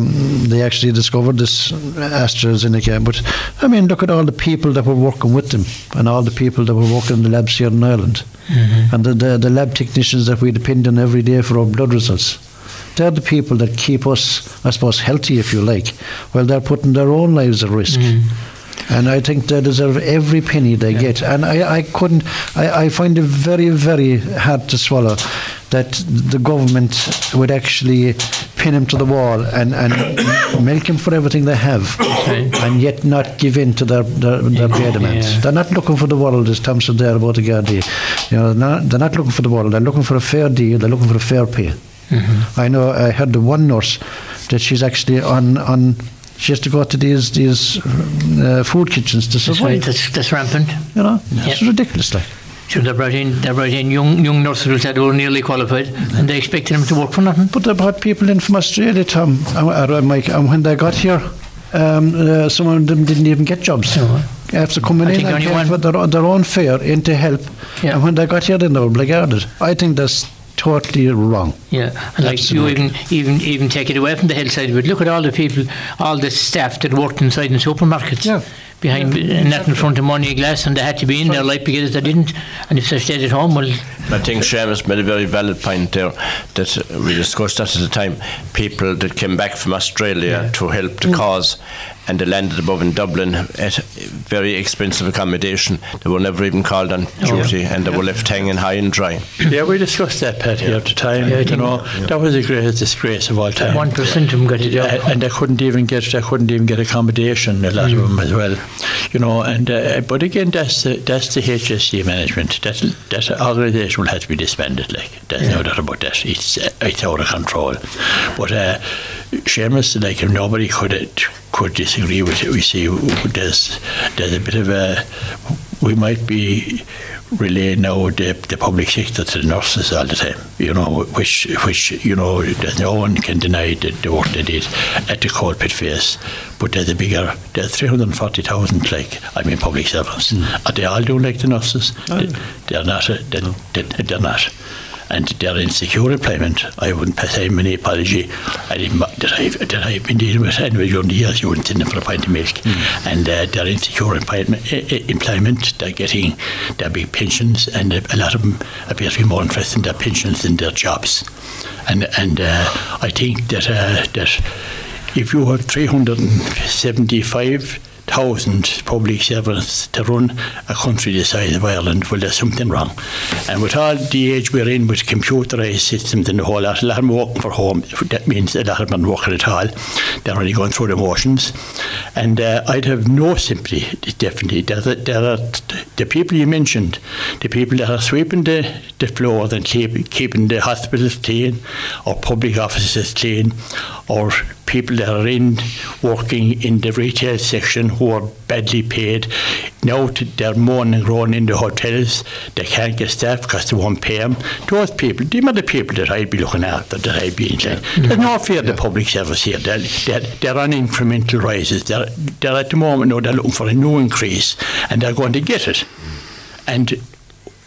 they actually discovered this AstraZeneca. But I mean, look at all the people that were working with them and all the people that were working in the labs here in Ireland. Mm-hmm. And the, the, the lab technicians that we depend on every day for our blood results they're the people that keep us, I suppose, healthy, if you like, while they're putting their own lives at risk. Mm. And I think they deserve every penny they yeah. get. And I, I couldn't, I, I find it very, very hard to swallow that the government would actually pin him to the wall and, and milk him for everything they have okay. and yet not give in to their, their, their pay demands. Yeah. They're not looking for the world, as Tom said there about the Gardaí. You know, they're not, they're not looking for the world, they're looking for a fair deal, they're looking for a fair pay. Mm-hmm. I know I heard the one nurse that she's actually on on. She has to go to these these uh, food kitchens to survive. That's right. That's, that's rampant. You know, it's ridiculous. Like. So they brought in they brought in young young nurses that were nearly qualified, and they expected them to work for nothing. But they brought people in from Australia, Tom, Mike, and when they got here, um, uh, some of them didn't even get jobs. after coming I in and only came one- with their, their own fare in to help. Yeah. And when they got here, then they were blackguarded. I think that's totally wrong. Yeah, and like you even even even take it away from the health side of. Look at all the people, all the staff that worked inside in supermarkets. Yeah. Behind Yeah, uh, net in front of money glass, and they had to be in there, like because they didn't. And if they stayed at home, well, I think Seamus made a very valid point there that uh, we discussed that at the time. People that came back from Australia to help the cause and they landed above in Dublin at very expensive accommodation. They were never even called on duty and they were left hanging high and dry. Yeah, we discussed that, Pat, here at the time. Yeah, you think- know, that was the greatest disgrace of all time. one percent of them got a job. Uh, and they couldn't even get they couldn't even get accommodation a lot of them as well you know and uh, but again that's the, that's the HSE management that that organisation will have to be disbanded like there's no doubt about that it's uh, it's out of control but uh, Seamus like nobody could could disagree with it we see there's there's a bit of a we might be relaying now the, the public sector to the nurses all the time, you know, which, which you know, there's no one can deny the, the work they did at the cold pit face. But there's a bigger, there's 340,000, like, I mean, public servants. Are they all doing like the nurses? They, they're not, uh, they, they, they're not. And their insecure employment. I wouldn't pass him any apology. I didn't, that, I've, that I've been dealing with anyway during the years, you wouldn't send them for a pint of milk. And uh, they're in secure employment, eh, eh, employment. They're getting their big pensions, and a lot of them appear to be more interested in their pensions than their jobs. And and uh, I think that uh, that if you have 375 thousand public servants to run a country the size of Ireland, well, there's something wrong. And with all the age we're in with computerised systems and the whole lot, a lot of them working for home. That means a lot of them working at all. They're only going through the motions. And uh, I'd have no sympathy, definitely. There are, there are the people you mentioned, the people that are sweeping the, the floors and keep, keeping the hospitals clean, or public offices clean, or people that are in working in the retail section who are badly paid. Now they're moaning and groaning in the hotels. They can't get staff because they won't pay them. Those people, them are the people that I'd be looking after, that I'd be in charge. There's no fear of the public service here. They're, they're, they're on incremental rises. They're, they're at the moment, no, they're looking for a new increase and they're going to get it. And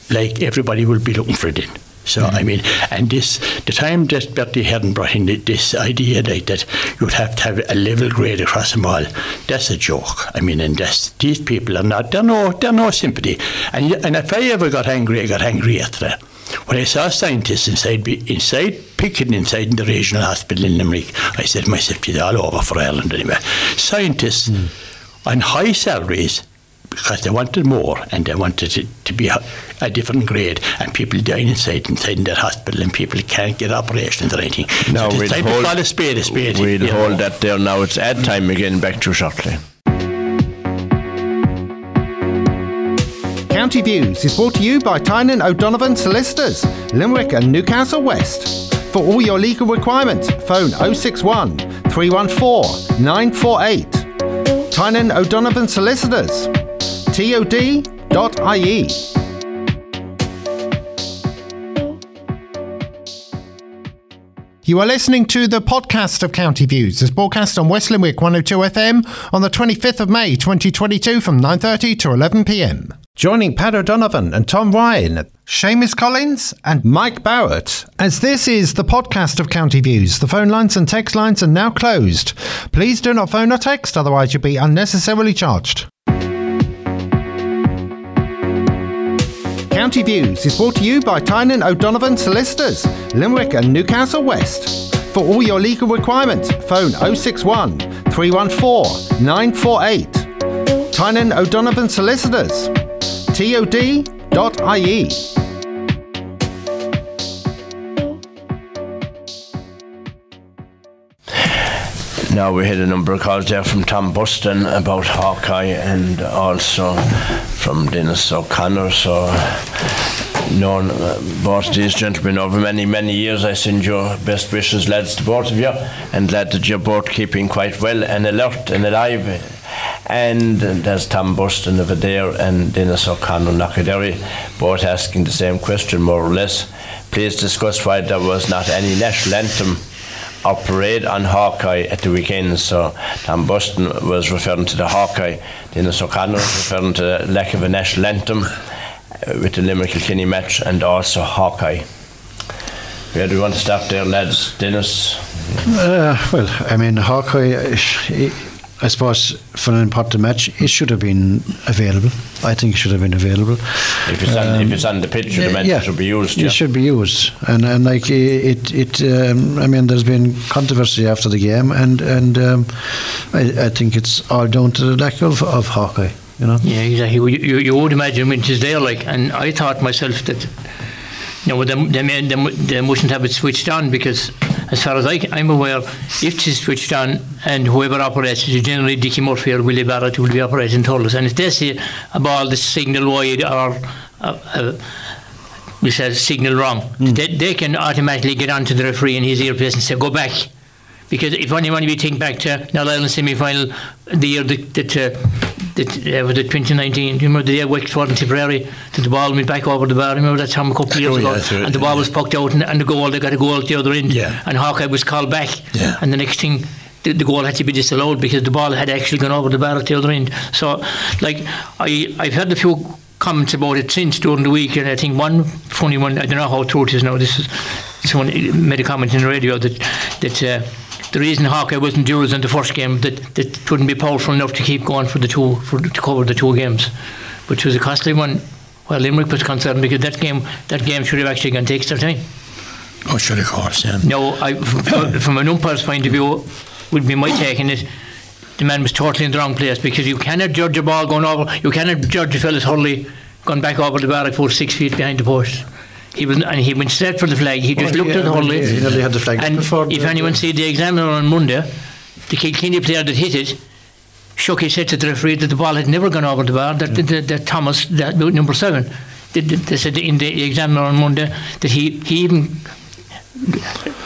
like everybody will be looking for it in. So I mean, and this the time that Bertie Ahern brought in this idea like that you'd have to have a level grade across them all. That's a joke. I mean, and that's these people are not. They're no. They're no sympathy. And and if I ever got angry, I got angry at that. When I saw scientists inside be- inside picking inside in the regional hospital in Limerick, I said to myself, "It's all over for Ireland anyway." Scientists hmm. on high salaries because they wanted more and they wanted it to be a, a different grade and people dying inside inside in their hospital and people can't get operations or anything. Now so we'll it's time to hold- call a spade a spade. We'll you know. hold that there now. It's ad time again. Back to you shortly. County Views is brought to you by Tynan O'Donovan Solicitors, Limerick and Newcastle West. For all your legal requirements, phone 061 314 948. Tynan O'Donovan Solicitors, tod.ie. You are listening to the podcast of County Views. It's broadcast on West Limerick 102 FM on the 25th of May 2022 from 9.30 to 11pm. Joining Pat O'Donovan and Tom Ryan, Seamus Collins and Mike Barrett. As this is the podcast of County Views, the phone lines and text lines are now closed. Please do not phone or text, otherwise you'll be unnecessarily charged. County Views is brought to you by Tynan O'Donovan Solicitors, Limerick and Newcastle West. For all your legal requirements, phone 061 314 948. Tynan O'Donovan Solicitors, tod.ie. Now we had a number of calls there from Tom Buston about Hawkeye and also from Dennis O'Connor. So known uh, both these gentlemen over many, many years. I send your best wishes, lads, to both of you, and glad that you're both keeping quite well and alert and alive. And there's Tom Buston over there and Dennis O'Connor Knockaderry, both asking the same question more or less. Please discuss why there was not any national anthem our parade on Hawkeye at the weekend. So Tom Buston was referring to the Hawkeye, Dennis O'Connor was referring to the lack of a national anthem uh, with the Limerick Kilkenny match and also Hawkeye. Where do you want to stop there, lads? Dennis? Uh, well, I mean, Hawkeye, I suppose for an important match, it should have been available. I think it should have been available. If it's, on, if it's on the pitch, the match Um, yeah, should be used. It should be used, and and like it, it. Um, I mean, there's been controversy after the game, and and um, I, I think it's all down to the lack of of Hawkeye. You know. Yeah, exactly. You, you, you would imagine when it is there, like, and I thought myself that, you know, they, they, may- they, mu- they mustn't have it switched on because, as far as I, I'm aware, if it is switched on and whoever operates it, generally Dickie Murphy or Willie Barrett will be operating Thurles, and if they see a ball that's signal wide or uh, uh, we say signal wrong, they, they can automatically get onto the referee in his earpiece and say, go back. Because if anyone you think back to Null Island semi final, the year that, that, uh, that uh, was it 2019, do you remember the year Wexford and Tipperary, that the ball went back over the bar? Remember that time a couple of years Oh, ago? yeah, right, and the ball was poked out and, and the goal, they got a goal at the other end. Yeah. And Hawkeye was called back. Yeah. And the next thing, the, the goal had to be disallowed because the ball had actually gone over the bar at the other end. So, like, I, I've heard a few comments about it since during the week, and I think one funny one, I don't know how true it is now, this is, someone made a comment in the radio that, that uh, the reason Hawkeye wasn't used in the first game, that, that it wouldn't be powerful enough to keep going for the two, for, to cover the two games, which was a costly one. Well, Limerick was concerned because that game, that game should have actually gone to extra time. Oh, sure, of course, yeah. No, I, from, from an umpire's point of view, would be my take it. The man was totally in the wrong place because you cannot judge a ball going over. You cannot judge a fella's hurley gone back over the bar. I put six feet behind the post. He was, and he went straight for the flag. He just Well, looked yeah, at the well, hurley. yeah, he nearly had the flag And before if the- anyone see the examiner on Monday, the Kilkenny player that hit it shook his head to the referee that the ball had never gone over the bar. That, that, that, that Thomas, that, number seven, they, they said in the examiner on Monday that he, he even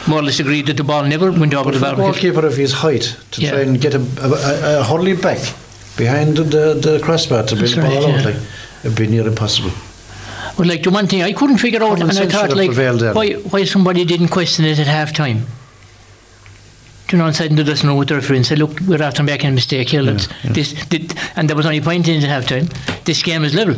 more or less agreed that the ball never went over the For bar. the goalkeeper of his height to Yeah. try and get a, a, a, a back behind the, the crossbar to bring the ball right, out, yeah. like it'd be near impossible. Well, like the one thing I couldn't figure out, Common and I thought, like, why, why somebody didn't question it at half time. Do you know, inside the dressing room with the referee and say, look, we're after making a mistake here. Let's, This, did, and there was only point in at half time. This game is level.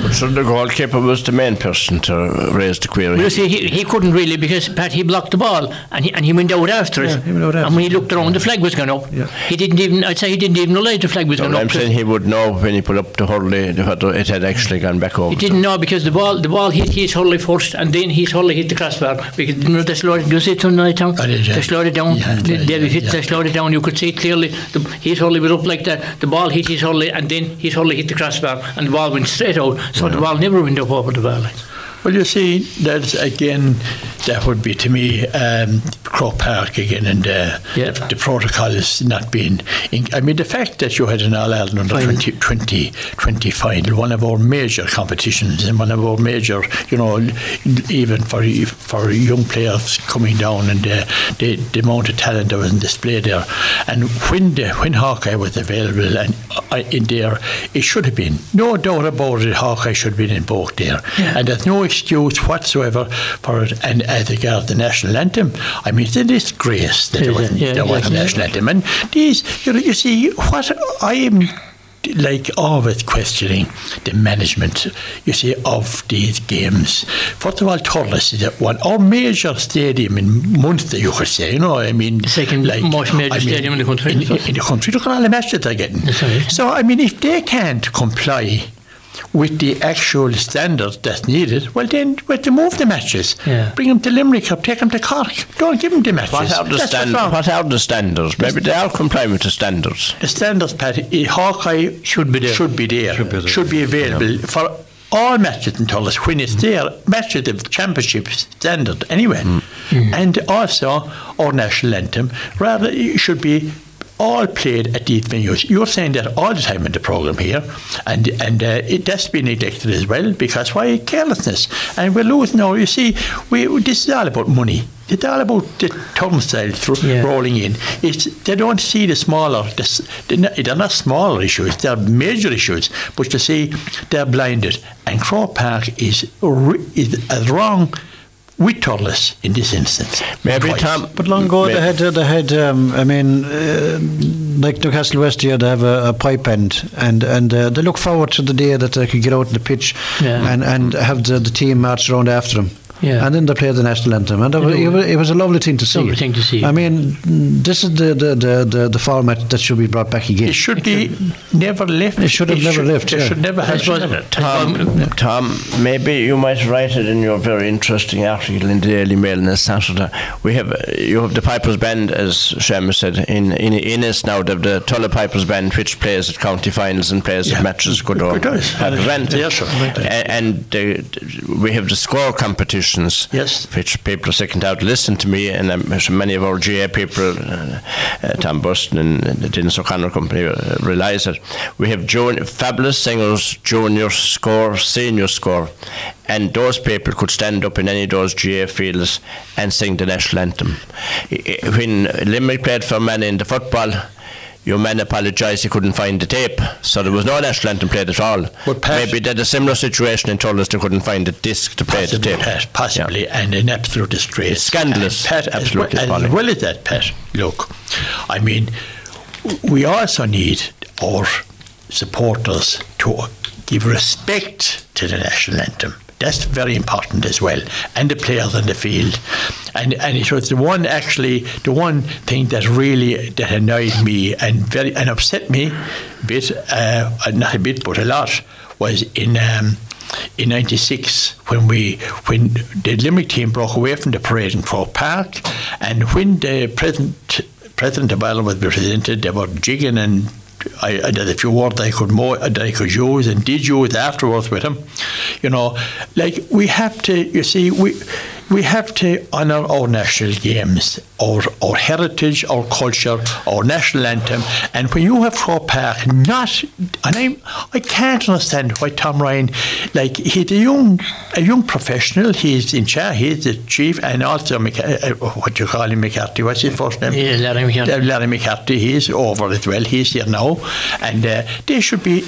But so the goalkeeper was the main person to raise the query. Well, you see, he, he couldn't really because Pat he blocked the ball and he, and he went out after it. Yeah, he went out after and when he looked around, the flag was gone up. Yeah. He didn't even. I'd say he didn't even realize the flag was No, gone I'm up. saying he would know when he put up the hurley whether it had actually gone back over. He didn't know because the ball the ball hit his hurley first and then his hurley hit the crossbar because you know, they slowed it. You see it tonight, Tom? I did, yeah. They slowed it down. Yeah, The- yeah, David yeah, they slowed it down. You could see clearly. The, his hurley was up like that. The ball hit his hurley and then his hurley hit the crossbar and the ball went straight out. So the ball never went up over the bar. Well, you see, that's again, that would be to me um, Croke Park again, and uh, Yeah. the, the protocol is not being. In, I mean, the fact that you had an All Ireland under Final. 20, 20, 20 final, one of our major competitions, and one of our major, you know, even for for young players coming down, and uh, the, the amount of talent that was on display there, and when the when Hawkeye was available and uh, in there, it should have been no doubt about it. Hawkeye should have been in both there, Yeah. and there's no excuse whatsoever for it. And as regards the national anthem, I mean, it's a disgrace that It there wasn't, yeah, there wasn't a yeah. national anthem. And these, you know, you see, what I am like always questioning the management, you see, of these games. First of all, Thurles is at one, our major stadium in Munster, you could say, you know, I mean, The second most major stadium in the country. In, in the country, look at all the matches they're getting. Right. So, I mean, if they can't comply with the actual standards that's needed, well, then we have to move the matches. Yeah. Bring them to Limerick or take them to Cork. Don't give them the matches. What are the, That's stand- what are the standards? Maybe they are complying with the standards. The standards, Pat, i- eh, Hawkeye Should be there. Should be there. Should be there. Should be available for all matches in Thurles when it's there. Matches of championship standard anyway, mm. and also our national anthem. Rather, it should be all played at these venues. You're saying that all the time in the program here, and and uh, it has been neglected as well because why carelessness, and we're losing now. You see, we this is all about money. It's all about the turnstile thro- Yeah. rolling in. It's, they don't see the smaller, the, they're not, they're not smaller issues, they're major issues. But you see, they're blinded. And Croke Park is, is as wrong with Thurles in this instance. Maybe Twice. Tom. But long ago, they had, uh, they had. Um, I mean, uh, like Newcastle West here, they have a, a pipe end, and and uh, they look forward to the day that they can get out on the pitch Yeah. and and have the, the team march around after them. Yeah. And then they play the national anthem, and it was, it was, it was a lovely thing to see. Lovely thing to see. I mean, this is the the, the, the, the format that should be brought back again. It should be never left. It should have never left, It yeah. should never have. suppose- never. Tom, Tom, maybe you might write it in your very interesting article in the Daily Mail on Saturday. We have uh, you have the Pipers Band, as Seamus said, in in Ennis now. The, the Tulla Pipers Band, which plays at county finals and plays Yeah. at matches. Good on Good does. Pipers Band. Yeah, sure. A- And the, we have the Scór competitions. Yes. Which people are sickened out to listen to me, and um, so many of our GAA people, uh, uh, Tom Buston and the Dennis O'Connor Company, uh, realise it. We have jun- fabulous singers, junior Scór, senior Scór, and those people could stand up in any of those GAA fields and sing the national anthem. When Limerick played Fermanagh in the football, your man apologised he couldn't find the tape, so there was no national anthem played at all. But Pat- Maybe they had a similar situation in Thurles, they couldn't find the disc to play the tape. Pat, possibly, and an absolute disgrace. It's scandalous, And Pat, absolutely as well, as well as that, Pat, look, I mean, we also need our supporters to give respect to the national anthem. That's very important as well, and the players on the field. And and it was the one actually the one thing that really that annoyed me and very and upset me a bit, uh, not a bit but a lot, was in. Um, in '96 when we when the Limerick team broke away from the parade in Croke Park, and when the president President of Ireland was presented, they were jigging and. I, I did a few I could more uh, that I could use and did use afterwards with him. You know, like we have to. You see, we we have to honour our national games, our our heritage, our culture, our national anthem. And when you have Croke Park, not and I I can't understand why Tom Ryan, like he's a young a young professional. He's in charge. He's the chief, and also uh, uh, what you call him, McCarthy. What's his first name? Yeah, Larry McCarthy. Uh, Larry McCarthy. He's over as well. He's here now, and uh, they should be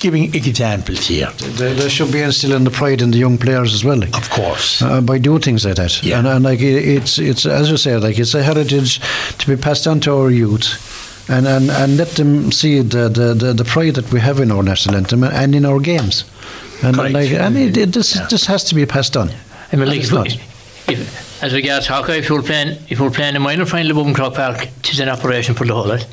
giving examples here. There, there should be instilling the pride in the young players as well. like. Of course. uh, by doing things like that. Yeah. And, and like it- it's it's as you say, like it's a heritage to be passed on to our youth. And, and, and let them see the, the, the, the pride that we have in our national anthem and in our games. And Correct. like and it, it, this Yeah. this has to be passed on. I mean, like, it's if, not. if, as regards Hawkeye, if you're playing, if you're playing a minor final above Croke Park, it is an operation for the whole lot.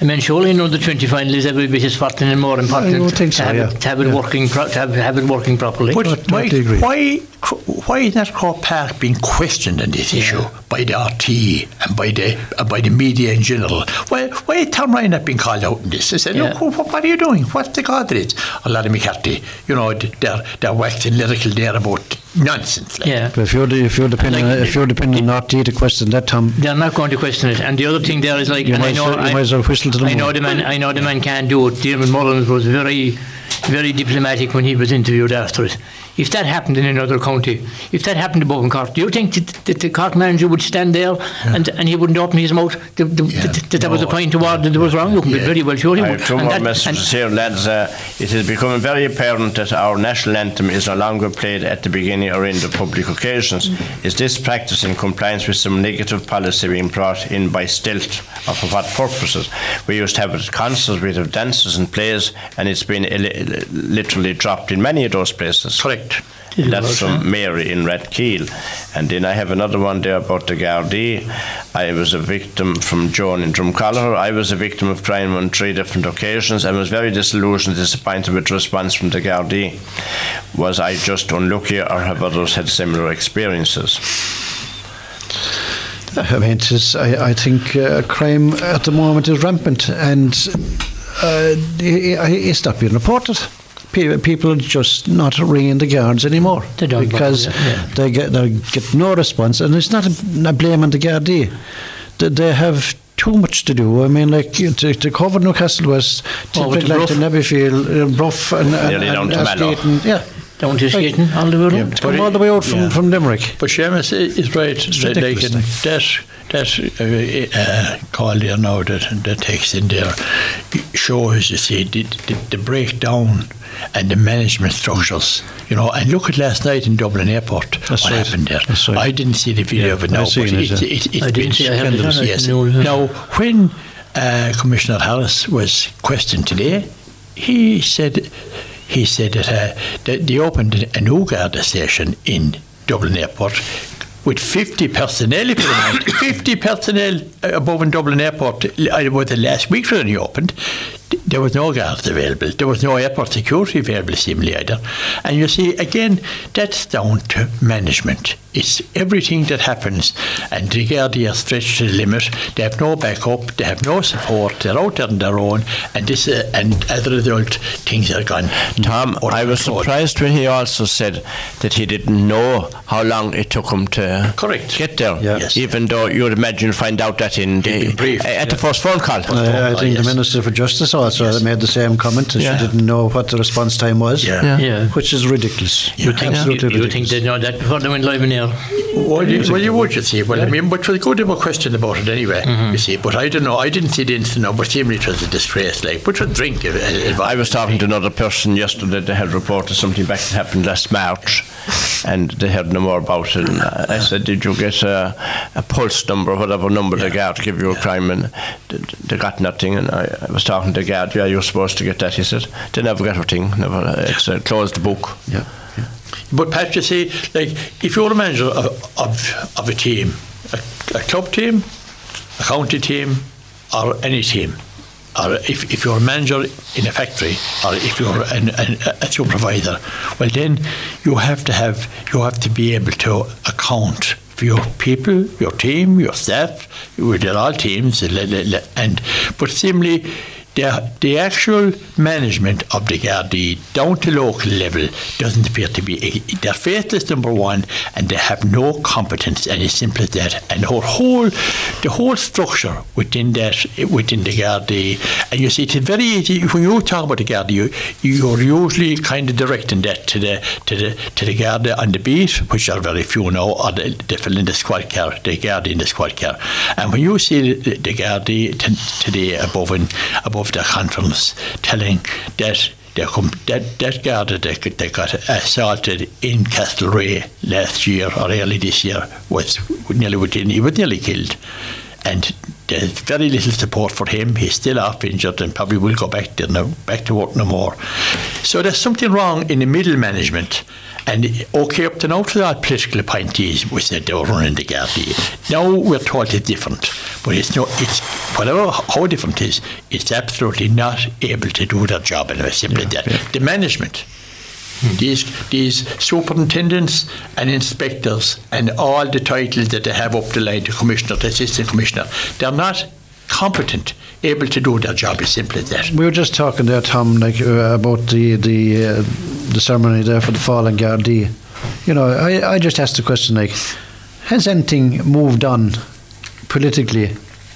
I mean, surely in the 20 final is every bit as important and more important I would think to, have yeah. it, to have it Yeah. working, pro- to have, have it working properly. But I why, totally why, why is not Croke Park being questioned on this issue by the RTÉ and by the uh, by the media in general? Why, why is Tom Ryan not being called out in this? They said, Yeah. look, what, what are you doing? What's the cause of it? A lot of McCarthy, you know, they're, they're waxing lyrical there about nonsense. Like. yeah. But if you're the, if you're depending Like- if you're depending on RTÉ to question that, Tom, They're not going to question it. And the other thing there is like, You and I know, as you I, might as well whistle to the I know the man, I know the man can't do it. Dermot Mullins was very, very diplomatic when he was interviewed after it. If that happened in another county, if that happened above in Cork, do you think that, that the Cork manager would stand there and, and he wouldn't open his mouth that, that, Yeah. that, that there was a point toward that there was wrong? You can be Yeah. very well sure he I would. have two And more that- messages here, lads. Uh, it is becoming very apparent that our national anthem is no longer played at the beginning or end of public occasions. Is this practice in compliance with some negative policy being brought in by stealth, or for what purposes? We used to have concerts, we'd have dances and plays, and it's been ili- literally dropped in many of those places. Correct. That's from? Mary in Red Keel. And then I have another one there about the Gardaí. I was a victim from Joan in Drumcollogher. I was a victim of crime on three different occasions and was very disillusioned, disappointed with response from the Gardaí. Was I just unlucky or have others had similar experiences? I mean, I, I think uh, crime at the moment is rampant and uh, it's not being reported. Pe- People are just not ringing the guards anymore They don't because bother, yeah. they get they get no response, and it's not a, a blame on the Gardaí. They, they have too much to do. I mean, like to, to cover Newcastle West, to Oh, with like the to Brough. Nebyfield, uh, Brough, and, and, Nearly down and to Mallow. Yeah, Down to skating all the way yeah, around. to all the way out from, Yeah. from Limerick. But Seamus i- is right. that they ridiculous can, thing. that that uh, uh, call there now that the text in there shows you see the, the, the breakdown and the management structures. You know, and look at last night in Dublin Airport. That's what right. happened there? Right. I didn't see the video Yeah, of it I now, but it, it, yeah. it, it, I didn't see- I haven't scandalous, done it, yes. no. Now, when uh, Commissioner Harris was questioned today, he said he said that, uh, that they opened a new Garda station in Dublin Airport with 50 personnel, if you don't mind. 50 personnel uh, above in Dublin Airport. I was the last week when he opened. There was no guards available. There was no airport security available, seemingly either. And you see, again, that's down to management. It's everything that happens, and the Gardaí are stretched to the limit. They have no backup, they have no support, they're out there on their own, and this, uh, and as a result, things are gone. Tom, I was control. surprised when he also said that he didn't know how long it took him to Correct. get there. Yeah. Yes. Even though you would imagine you'd find out that in the, been briefed, at the first phone call. Uh, I Oh, think yes. the Minister for Justice also Yes. made the same comment. that Yeah. She didn't know what the response time was. Yeah. Yeah. Which is ridiculous. You think, Absolutely you, you think ridiculous. they know that before they went live in air? Well, you, well, you would, you see. Well, I mean, but it was good to have a question about it anyway, Mm-hmm. you see. But I don't know. I didn't see the incident, now, but seemingly it was a disgrace, like, but was drink. uh, uh, I was talking to another person yesterday. They had reported something back that happened last March, and they heard no more about it. And I said, "Did you get a, a pulse number, whatever number they got to give you a crime?" And they, they got nothing. And I, I was talking to the guard. Yeah, you're supposed to get that. He said, "They never get a thing. Never. Uh, it's a closed book." Yeah. But Pat, you see, like, if you're a manager of, of, of a team, a, a club team, a county team, or any team, or if, if you're a manager in a factory, or if you're an, an, a supervisor, well, then you have to have, you have to be able to account for your people, your team, your staff. They're all teams, and but similarly the, the actual management of the Gardaí down to local level doesn't appear to be they're faithless number one and they have no competence and it's simple as that. And our whole the whole structure within that within the Gardaí and you see it's very easy when you talk about the Gardaí you, you're usually kind of directing that to the to the to the Garda on the beat which are very few now or the, the in the squad car the Garda in the squad car. And when you see the, the Gardaí today above in above the conference telling that that, that Garda got- they got assaulted in Castlereagh last year or early this year was nearly was nearly killed. And there's very little support for him. He's still off injured and probably will go back to no, back to work no more. So there's something wrong in the middle management. And okay, up to now to our political appointees, we said they were running the Gardaí. Now we're told it's different, but it's no, it's whatever how different it is, it's absolutely not able to do their job. And it's simply that the management. These these superintendents and inspectors and all the titles that they have up the line, the commissioner, the assistant commissioner, they're not competent, able to do their job. As simple as that. We were just talking there, Tom, like uh, about the the uh, the ceremony there for the fallen Gardaí. You know, I, I just asked the question like, has anything moved on politically,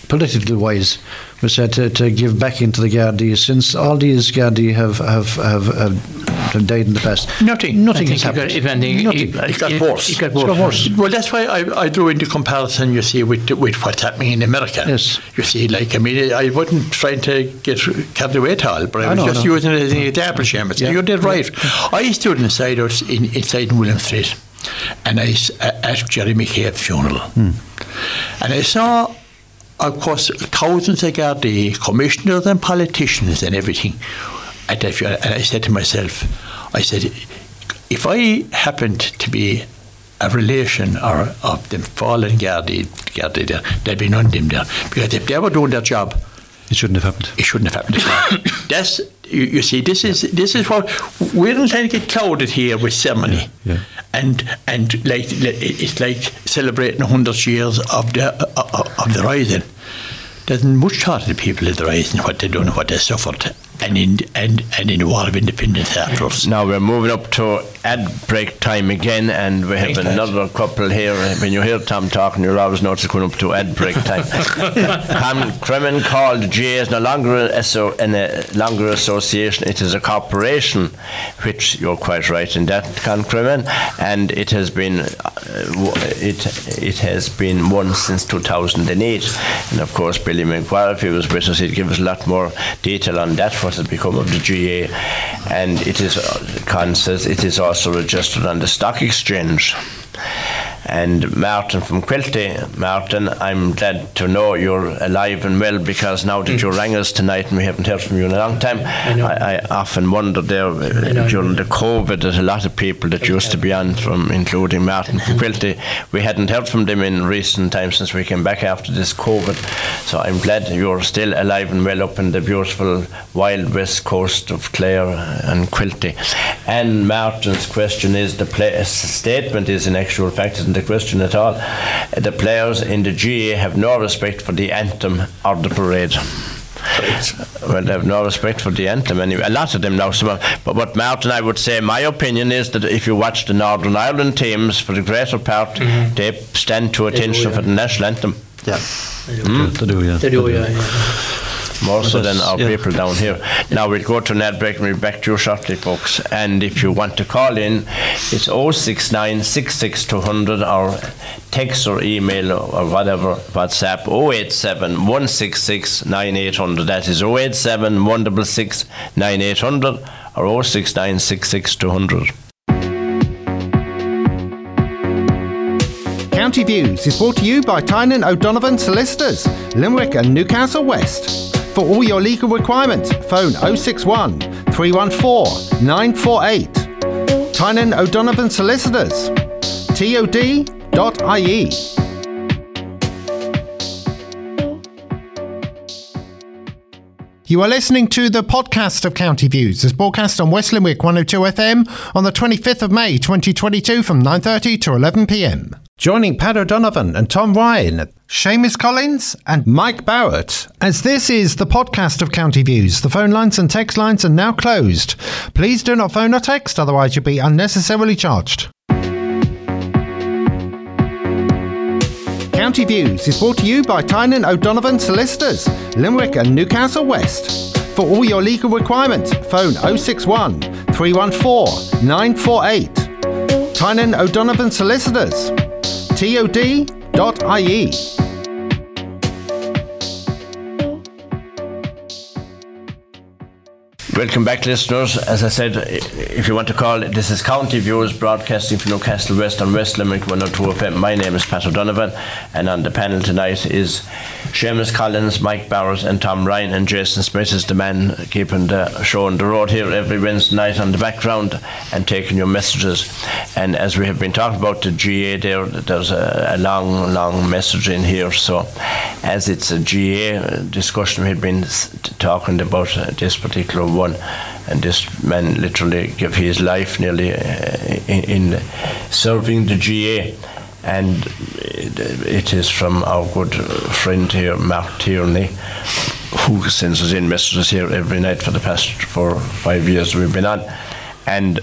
politically wise, we said to, to give back into the Gardaí since all these Gardaí have have, have have have died in the past. Nothing. Nothing I has think it got, if anything, Nothing. It, It got worse. It got It worse. got worse. Well, that's why I, I drew into comparison, you see, with with what's happening in America. Yes. You see, like, I mean, I wasn't trying to get carried away at all, but I I was know, just I using it as an example, Seamus. Yeah. You did right. I stood inside us in, inside in William Street, and I s- at Jerry McCabe's funeral. Hmm. And I saw, of course, thousands of Gardaí, commissioners and politicians and everything. At. And I said to myself, I said, if I happened to be a relation or of the fallen Gardaí, Gardaí there, there'd be none of them there. Because if they were doing their job, It shouldn't have happened. it shouldn't have happened. at all. That's you, you see. This is this is what we're not trying to get clouded here with ceremony, Yeah. and and like it's like celebrating hundred years of the of, of the rising. There's much thought of the people of the rising, what they done, what they suffered, and in and, and in a lot of independent theatres. Now we're moving up to ad break time again, and we have Thanks, another couple here. When you hear Tom talking, you'll always know it's going up to ad break time. Con Cremin called GAA is no longer a, so, in a longer association; it is a corporation, which you're quite right in that, Con Cremin, and it has been uh, it it has been one since 2008. And of course, Billy McGuire, if he was with us, he'd give us a lot more detail on that. What has become of the GAA, and it is Con says it is also registered on the stock exchange. And Martin from Quilty, Martin, I'm glad to know you're alive and well because now that you rang us tonight and we haven't heard from you in a long time, I, know. I, often wondered there uh, during the COVID that a lot of people that used to be on from, including Martin from Quilty, we hadn't heard from them in recent times since we came back after this COVID. So I'm glad you're still alive and well up in the beautiful wild west coast of Clare and Quilty. And Martin's question is the play, statement is in actual fact isn't a question at all. The players in the GAA have no respect for the anthem or the parade. Well, they have no respect for the anthem anyway. A lot of them now. Some, of- but what Martin, I would say, my opinion is that if you watch the Northern Ireland teams, for the greater part, mm-hmm. they stand to attention yeah. for the national anthem Yeah. To do, yeah. They do, yeah, yeah. More so than our yeah. people down here. Now we'll go to an ad break and we'll be back to you shortly, folks. And if you want to call in, it's 069 66200 or text or email or, or whatever, WhatsApp 087 166 9800. That is 087 166 9800 or 069 66200. County Views is brought to you by Tynan O'Donovan Solicitors, Limerick and Newcastle West. For all your legal requirements, phone 061 314 948. Tynan O'Donovan Solicitors, tod.ie. You are listening to the podcast of County Views. It's broadcast on West Limerick 102 FM on the 25th of May 2022 from 9.30 to 11pm. Joining Pat O'Donovan and Tom Ryan, Seamus Collins and Mike Barrett. As this is the podcast of County Views, the phone lines and text lines are now closed. Please do not phone or text, otherwise you'll be unnecessarily charged. County Views is brought to you by Tynan O'Donovan Solicitors, Limerick and Newcastle West. For all your legal requirements, phone 061 314 948. Tynan O'Donovan Solicitors, tod.ie. Welcome back, listeners. As I said, if you want to call, this is County Views broadcasting from Newcastle West on West Limerick 102 FM. My name is Pat O'Donovan, and on the panel tonight is Seamus Collins, Mike Barrett, and Tom Ryan, and Jason Smith is the man keeping the show on the road here every Wednesday night on the background and taking your messages. And as we have been talking about the GAA there, there's a, a long, long message in here. So, as it's a GAA discussion, we've been talking about uh, this particular one, and this man literally gave his life nearly uh, in, in serving the GAA. And it, it is from our good friend here, Mark Tierney, who sends us in messages here every night for the past four five years we've been on. And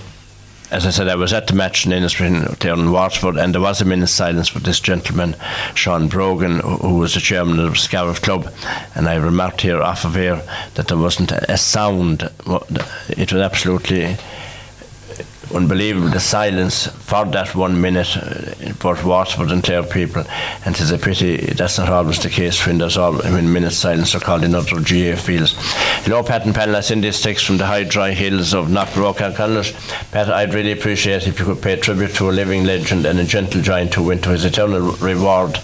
as I said, I was at the match in Innisfree there in Waterford, and there was a minute's silence for this gentleman, Sean Brogan, who was the chairman of the Scariff Club. And I remarked here off of air that there wasn't a sound. It was absolutely unbelievable the silence for that one minute uh, both Waterford and Clare people and it's a pity that's not always the case when there's all when minutes silence are called in other GAA fields. Hello Pat and Panel I send this text from the high dry hills of Knockbrook and Conless Pat I'd really appreciate if you could pay tribute to a living legend and a gentle giant who went to his eternal reward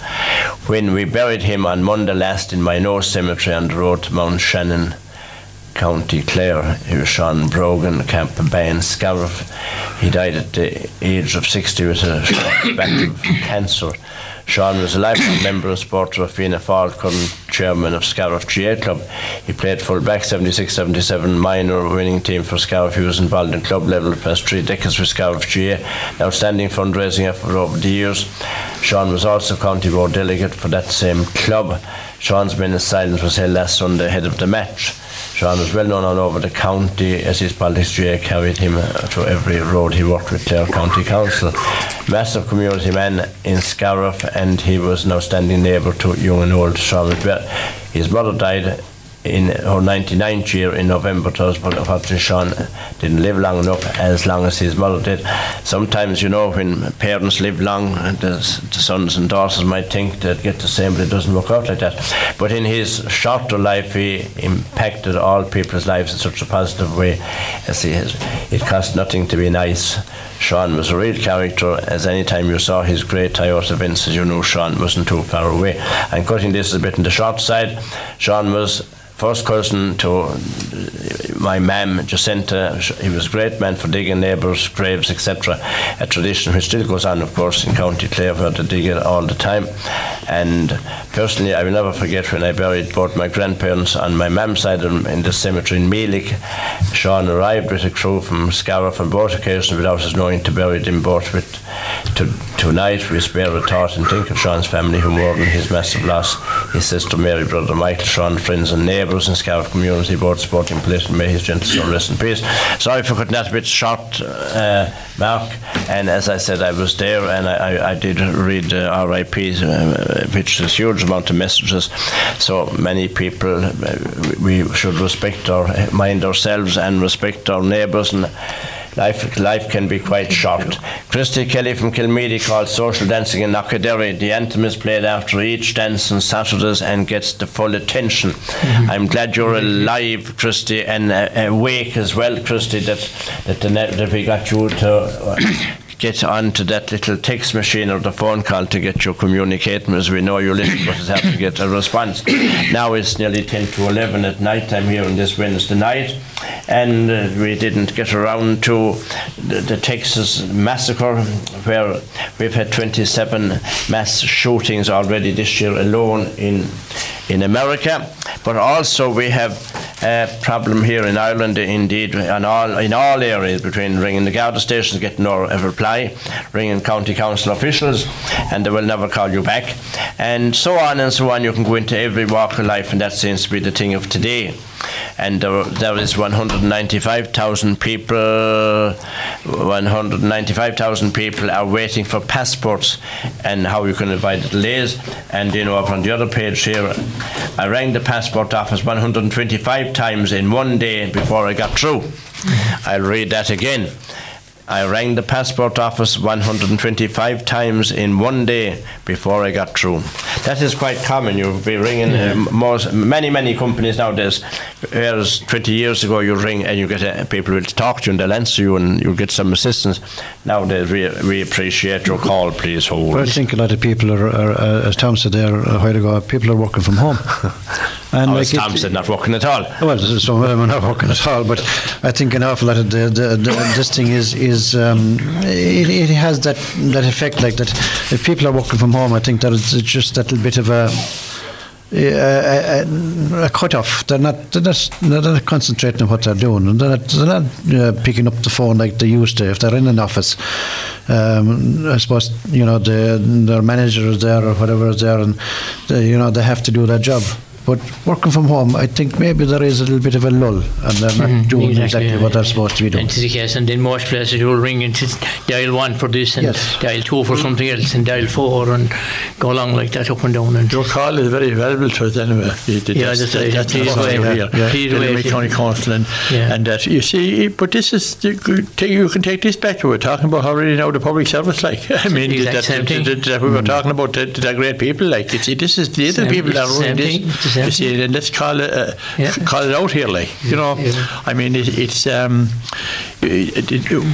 when we buried him on Monday last in my North Cemetery on the road to Mount Shannon County Clare. He was Sean Brogan, Camp Bain, Scariff. He died at the age of 60 with a back of cancer. Sean was a lifelong member and supporter of Fianna Fáil, current chairman of Scariff GAA Club. He played full back 76 77 minor winning team for Scariff. He was involved in club level past three decades with Scariff GAA. Outstanding fundraising effort over the years. Sean was also county board delegate for that same club. Sean's minute's silence was held last Sunday ahead of the match. Sean was well known all over the county as his politics carried him to every road he worked with Clare County Council. Massive community man in Scariff and he was an outstanding neighbour to young and old Sean. His mother died in her 99th year in November, thus, but unfortunately Sean didn't live long enough, as long as his mother did. Sometimes, you know, when parents live long, the, the sons and daughters might think they'd get the same, but it doesn't work out like that. But in his shorter life, he impacted all people's lives in such a positive way, as he has. It cost nothing to be nice. Sean was a real character, as any time you saw his great Toyota Vinces, you knew Sean wasn't too far away. And cutting this a bit on the short side, Sean was first cousin to my mam Jacinta. He was a great man for digging neighbours' graves, etc. A tradition which still goes on, of course, in County Clare, where they dig it all the time. And personally, I will never forget when I buried both my grandparents on my mam's side in the cemetery in Melik. Sean arrived with a crew from Scariff on both occasions without us knowing to bury them both with. To, tonight, we spare a thought and think of Sean's family who mourn his massive loss. His sister Mary, brother Michael, Sean, friends and neighbours in Scariff community, both sporting place, and may his gentle soul rest in peace. Sorry for cutting that a bit short, uh, Mark. And as I said, I was there and I, I, I did read uh, RIP, uh, which is huge amount of messages. So many people, uh, we should respect our mind ourselves and respect our neighbours and life life can be quite short. Christy Kelly from Kilmeedy called social dancing in Knockaderry. The anthem is played after each dance on Saturdays and gets the full attention. Mm-hmm. I'm glad you're alive, Christy, and uh, awake as well, Christy, that that, the that we got you to. Uh, get onto that little text machine or the phone call to get your communicating as we know you're listening but have to get a response. now it's nearly 10 to 11 at night time here on this Wednesday night and uh, we didn't get around to the, the, Texas massacre where we've had 27 mass shootings already this year alone in in America. But also we have a problem here in Ireland indeed in all in all areas between ringing the Garda stations getting no reply ringing county council officials and they will never call you back. And so on and so on. You can go into every walk of life and that seems to be the thing of today and there, there is 195,000 people 195,000 people are waiting for passports and how you can avoid delays. And you know up on the other page here I rang the passport office 125 times in one day before I got through. I'll read that again I rang the passport office 125 times in one day before I got through. That is quite common. You'll be ringing uh, most, many, many companies nowadays. Whereas 20 years ago, you ring and you get uh, people will talk to you and they'll answer you and you'll get some assistance. Nowadays, we, we appreciate your call. Please hold. Well, I think a lot of people are, are uh, as Tom said there a while ago, people are working from home. And oh, like Tom it, said, not working at all. Well, some of them are not working at all, but I think an awful lot of the, the, the this thing is is um, it, it has that that effect like that. If people are working from home, I think that it's just that little bit of a a, a, a cut off. They're not, they're not, they're not concentrating on what they're doing. and They're not, they're not uh, picking up the phone like they used to. If they're in an office, um, I suppose you know the, their manager is there or whatever is there, and they, you know they have to do their job. But working from home, I think maybe there is a little bit of a lull, and they're not mm, doing exactly, exactly yeah, what they're supposed to be doing. And the case, and in most places you'll ring into dial one for this and yes. dial two for something else, and dial four, and go along like that up and down. And your call is very valuable to us anyway. yeah, that's right. That's please wait. Yeah, yeah. County Council, and yeah. and that you see, but this is you can take this back to we're talking about already now the public service, like I mean that, that, that, that, we were mm. talking about the, the great people, like you see, this is the other people that are running this you see, and let's call it uh, yeah. call it out here, like you know. Yeah. I mean, it, it's um,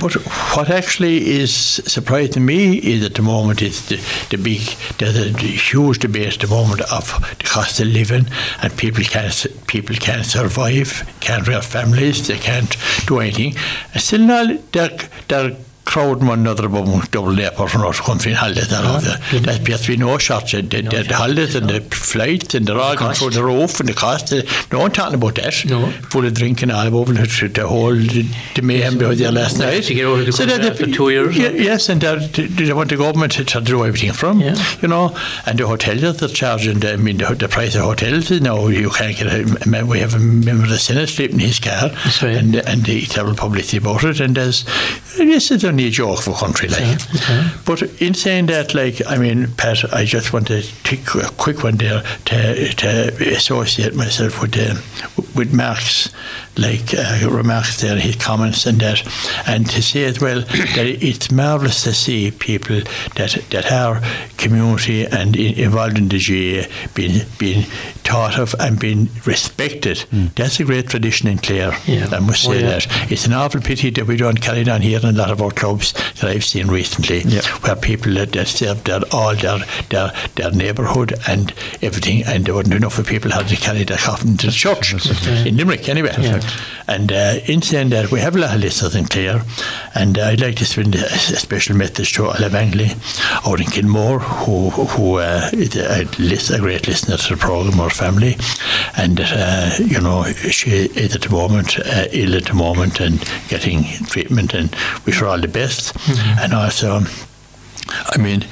what what actually is surprising me is at the moment is the, the big there's a huge debate at the moment of the cost of living, and people can't people can't survive, can't have families, they can't do anything. And still, now they're they're crowding one another above double depot from our country and holidays and all that. There's been no shots, the, the, the holidays and the flights and they're all going through the roof and the cost. uh, No one talking about that. No. Full of drinking all over the, the whole the, the mayhem behind there last night. to get out of the country that- after two years. Yes, and they, they want the government to, to do everything from, you know, and the hotels that they're charging, I mean, the, the price of hotels, you know, you can't get a, we have a member of the Senate sleeping in his car, and, and the terrible publicity about it, and there's, yes, it's only a joke for country, like. But in saying that, like, I mean, Pat, I just want to take a quick one there to, to associate myself with um, with Mark's like uh, remarks there, his comments and that, and to say as well that it's marvellous to see people that that our community and involved in the GAA being being thought of and being respected. That's a great tradition in Clare. Yeah. I must Oh, say yeah. that. It's an awful pity that we don't carry it on here in a lot of our clubs that I've seen recently, where people that, that serve their all their their, their neighbourhood and everything, and there weren't enough of people had to carry their coffin to the church in Limerick anyway. And uh, in saying that, we have a lot of listeners in Clare, and I'd like to send a, a special message to Olive Angley out in Kilmore, who who uh, is a, lis- a great listener to the programme, family, and uh, you know she is at the moment uh, ill at the moment and getting treatment, and wish her all the best, and also. I mean,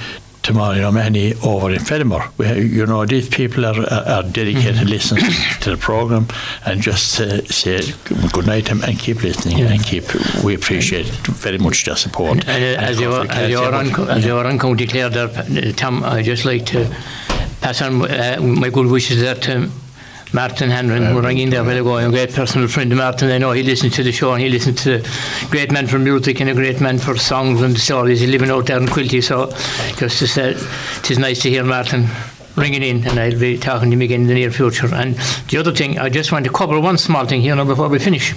tomorrow, you know, many over in Fenimore, we, you know, these people are, are, are dedicated listeners to the programme and just uh, say good night and, and keep listening and keep, we appreciate very much their support. And, uh, as are, as you are on, as you are on County Clare uh, Tom, I'd just like to uh, my good wishes there to Martin who rang in there a while ago, a great personal friend of Martin. I know he listened to the show and he listened to the great man for music and a great man for songs and stories. He's living out there in Quilty, so just to say, it is nice to hear Martin ringing in and I'll be talking to him again in the near future. And the other thing, I just want to cover one small thing here now before we finish.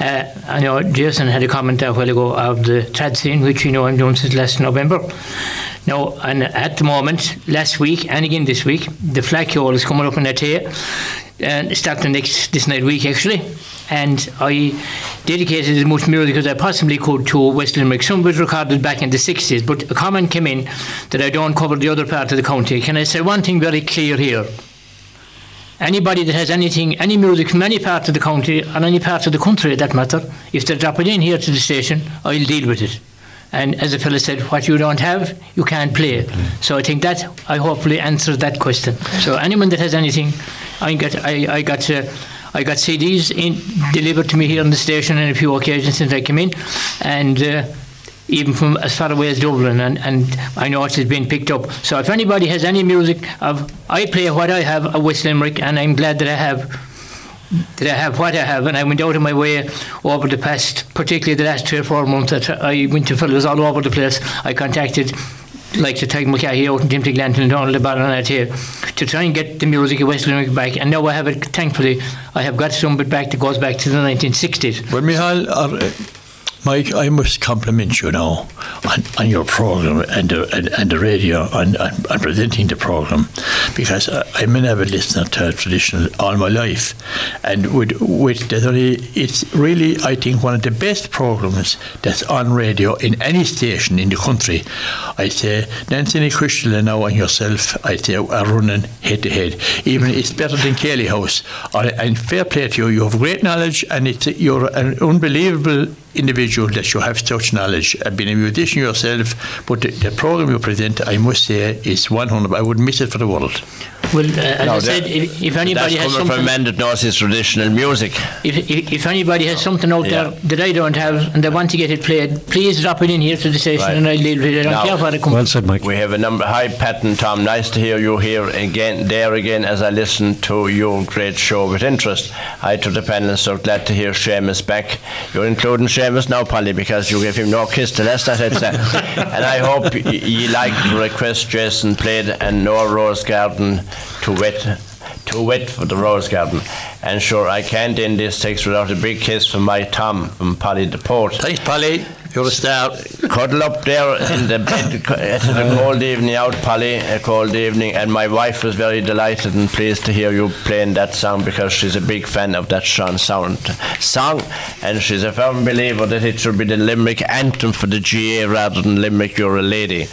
Uh, I know Jason had a comment a while ago of the trad scene, which you know I'm doing since last November. Now, and at the moment, last week and again this week, the flag flagpole is coming up in that here, and starting next this night week actually. And I dedicated as much music as I possibly could to West Limerick. Some was recorded back in the 60s, but a comment came in that I don't cover the other part of the county. Can I say one thing very clear here? Anybody that has anything, any music from any part of the county or any part of the country, that matter, if they drop it in here to the station, I'll deal with it. And as the fellow said, what you don't have, you can't play. So I think that I hopefully answered that question. So anyone that has anything, I got, I, I got, uh, I got CDs in, delivered to me here on the station on a few occasions since I came in, and. Uh, even from as far away as Dublin, and, and I know it has been picked up. So if anybody has any music of, I play what I have of West Limerick, and I'm glad that I have that I have what I have, and I went out of my way over the past, particularly the last three or four months. That I went to fellows all over the place. I contacted. Like to take McCahey out and Tim Glanton and Donald Barron out here to try and get the music of West Limerick back. And now I have it, thankfully, I have got some of it back that goes back to the 1960s. Well, Michal, Mike, I must compliment you now on, on your program and the, and, and the radio on, on, on presenting the program because I, I'm an avid listener to traditional all my life, and with with it's really I think one of the best programs that's on radio in any station in the country. I say Nancy Crystal and now and yourself, I say are running head to head. Even it's better than Céilí House. And fair play to you, you have great knowledge, and it's you're an unbelievable individual that you have such knowledge. I've been a musician yourself, but the, the program you present, I must say, is 100. I wouldn't miss it for the world. Well, uh, as No, I said, if, if anybody That's has coming from a something, that knows his traditional music. if, if, if anybody has something out Yeah. there that I don't have and they want to get it played, please drop it in here to the station Right. and I'll deal with it. I don't Now- care what it comes. Well said, Mike. We have a number. Hi, Pat and Tom. Nice to hear you here again, there again, as I listen to your great show with interest. Hi to the panel. So glad to hear Seamus back. You're including Seamus now, Polly, because you gave him no kiss the last that I'd say. and I hope y- you like the request Jason played and no Rose Garden to wet. Too wet for the Rose Garden. And sure, I can't end this text without a big kiss from my Tom from Polly the Port. Thanks, Polly. You're a star. cuddle up there in the bed. It's a cold evening out, Polly, a cold evening, and my wife was very delighted and pleased to hear you playing that song because she's a big fan of that Sean Sound song, and she's a firm believer that it should be the Limerick anthem for the GAA rather than Limerick You're a Lady.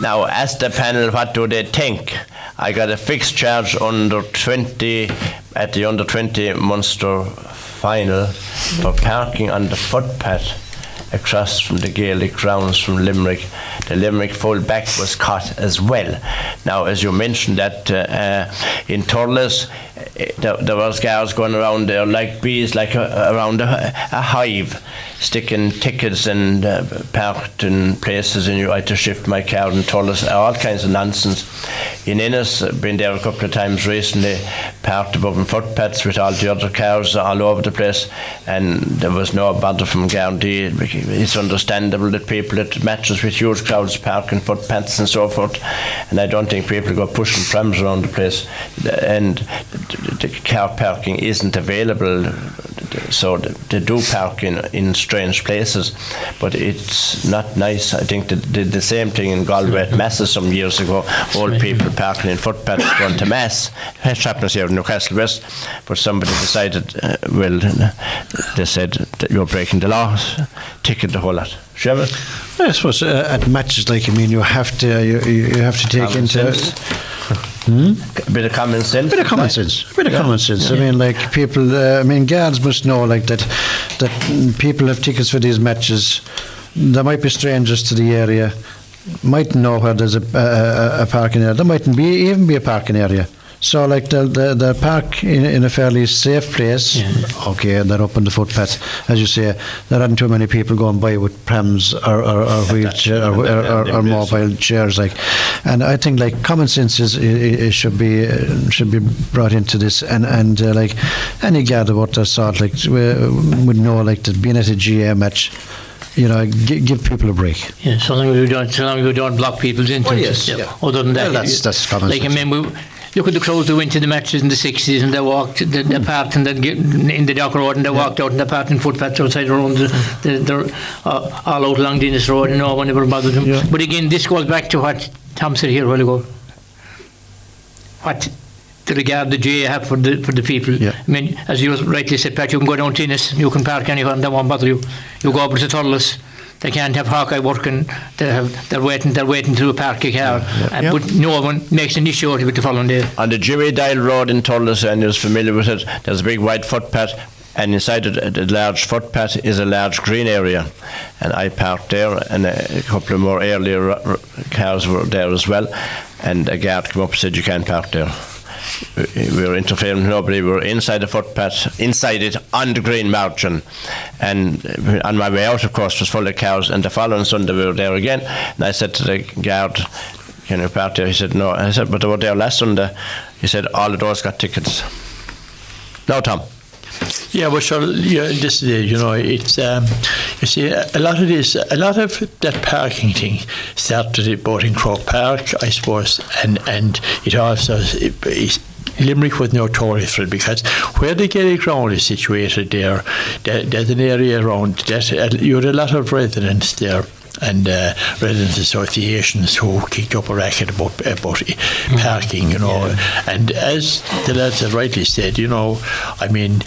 Now, ask the panel what do they think. I got a fixed charge under 20 at the under 20 Munster final for parking on the footpath across from the Gaelic grounds from Limerick. The Limerick full back was caught as well. Now, as you mentioned that uh, uh, in Thurles, uh, there, there was guards going around there like bees, like a, around a, a hive, sticking tickets and uh, parked in places, and you had to shift my car in Thurles, all kinds of nonsense. In Ennis, been there a couple of times recently, parked above in footpaths with all the other cars all over the place, and there was no bother from. It's understandable that people at matches with huge crowds park in footpaths and so forth, and I don't think people go pushing prams around the place, and the, the car parking isn't available, so they do park in, in strange places, but it's not nice. I think they did the same thing in Galway at Masses some years ago, old people parking in footpaths going to Mass. It happens here Newcastle West, but somebody decided, uh, well, they said that you're breaking the law, ticket the whole lot. Trevor? I suppose uh, at matches like I mean, you have to you, you you have to take Common into sense. A bit of common sense. A bit of common sense. A bit of common sense. I mean, like people. Uh, I mean, guards must know like that. That people have tickets for these matches. There might be strangers to the area. Mightn't know where there's a, a, a parking area. There mightn't be even be a parking area. So, like the the, the park in, in a fairly safe place. Okay, they're up on the footpath, as you say. There aren't too many people going by with prams or or, or wheelchair or, or, or, or mobile chairs. Like, and I think like common sense is, i- i- should be uh, should be brought into this, and and uh, like any guard about that sort, like we- would know like that being at a GAA match. You know, gi- give people a break. Yeah, so long as we don't, so long as we don't block people's entrances. yes, yeah. Other than that, Well, that's- that's common Like I sense. mean, we, look at the crowds who went to the matches in the sixties and they walked, they, they parked and they in the dock road and they walked out and they parked in footpaths outside the road. They're, they're uh, all out along Dennis Road and no one ever bothered them. Yeah. But again, this goes back to what Tom said here a while ago. What the regard the GAA have for the for the people. Yeah. I mean, as you rightly said, Pat, you can go down to Ennis, you can park anywhere and they won't bother you. You go over to Thurles, they can't have Hawkeye working, they have, they're waiting they're waiting to park a car. Uh, But no one makes an issue out of it the following day. On the Jimmy Dial Road in Thurles, and you're familiar with it, there's a big wide footpath, and inside it, the large footpath is a large green area. And I parked there, and a, a couple of more earlier r- r- cars were there as well. And a guard came up and said, You can't park there. We we were interfering nobody. We were inside the footpath, inside it, on the green margin. And uh, on my way out, of course, was full of cows. And the following Sunday, we were there again. And I said to the guard, Can you park there? He said, No. I said, But they were there last Sunday. He said, All the doors got tickets. No, Tom. Yeah, well, sure. Yeah, this is it. You know, it's um, you see a lot of this, a lot of that parking thing started both in Croke Park, I suppose, and and it also it, Limerick was notorious for it because where the Gaelic ground is situated there, there there's an area around that you had a lot of residents there and uh, residents associations who kicked up a racket about, about parking, you know. And as the lads have rightly said, you know, I mean,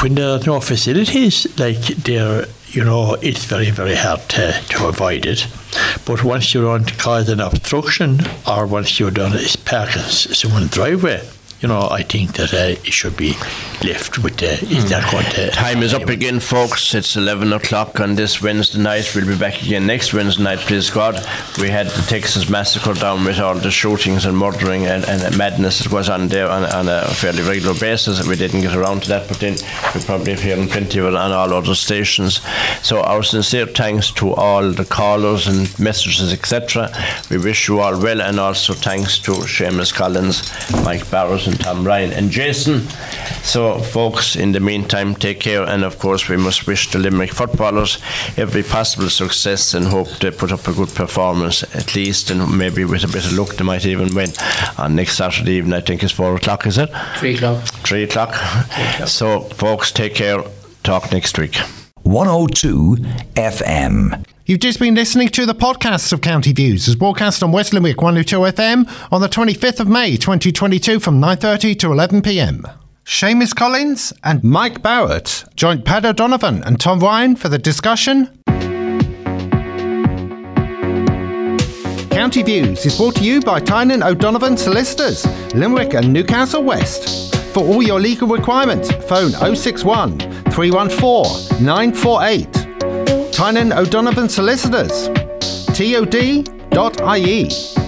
when there are no facilities like there, you know, it's very, very hard to, to avoid it. But once you're on to cause an obstruction or once you're done is parking someone's driveway, you know, I think that uh, it should be left with the, is that going to... Time is up again, folks. It's 11 o'clock on this Wednesday night. We'll be back again next Wednesday night, please God. We had the Texas massacre down with all the shootings and murdering and, and madness that was on there on, on a fairly regular basis. We didn't get around to that, but then we probably have heard plenty of it on all other stations. So our sincere thanks to all the callers and messages, etc. We wish you all well, and also thanks to Seamus Collins, Mike Barrett, and Tom Ryan and Jason. So, folks, in the meantime, take care, and of course, we must wish the Limerick footballers every possible success and hope they put up a good performance at least, and maybe with a bit of luck, they might even win on next Saturday evening. I think it's four o'clock, is it? Three o'clock. Three o'clock. So, folks, take care. Talk next week. 102 FM. You've just been listening to the podcast of County Views as broadcast on West Limerick 102 FM on the 25th of May 2022 from 9.30 to 11pm. Seamus Collins and Mike Barrett joined Pat O'Donovan and Tom Ryan for the discussion. County Views is brought to you by Tynan O'Donovan Solicitors, Limerick and Newcastle West. For all your legal requirements, phone 061 314 948. Tynan O'Donovan Solicitors, tod.ie.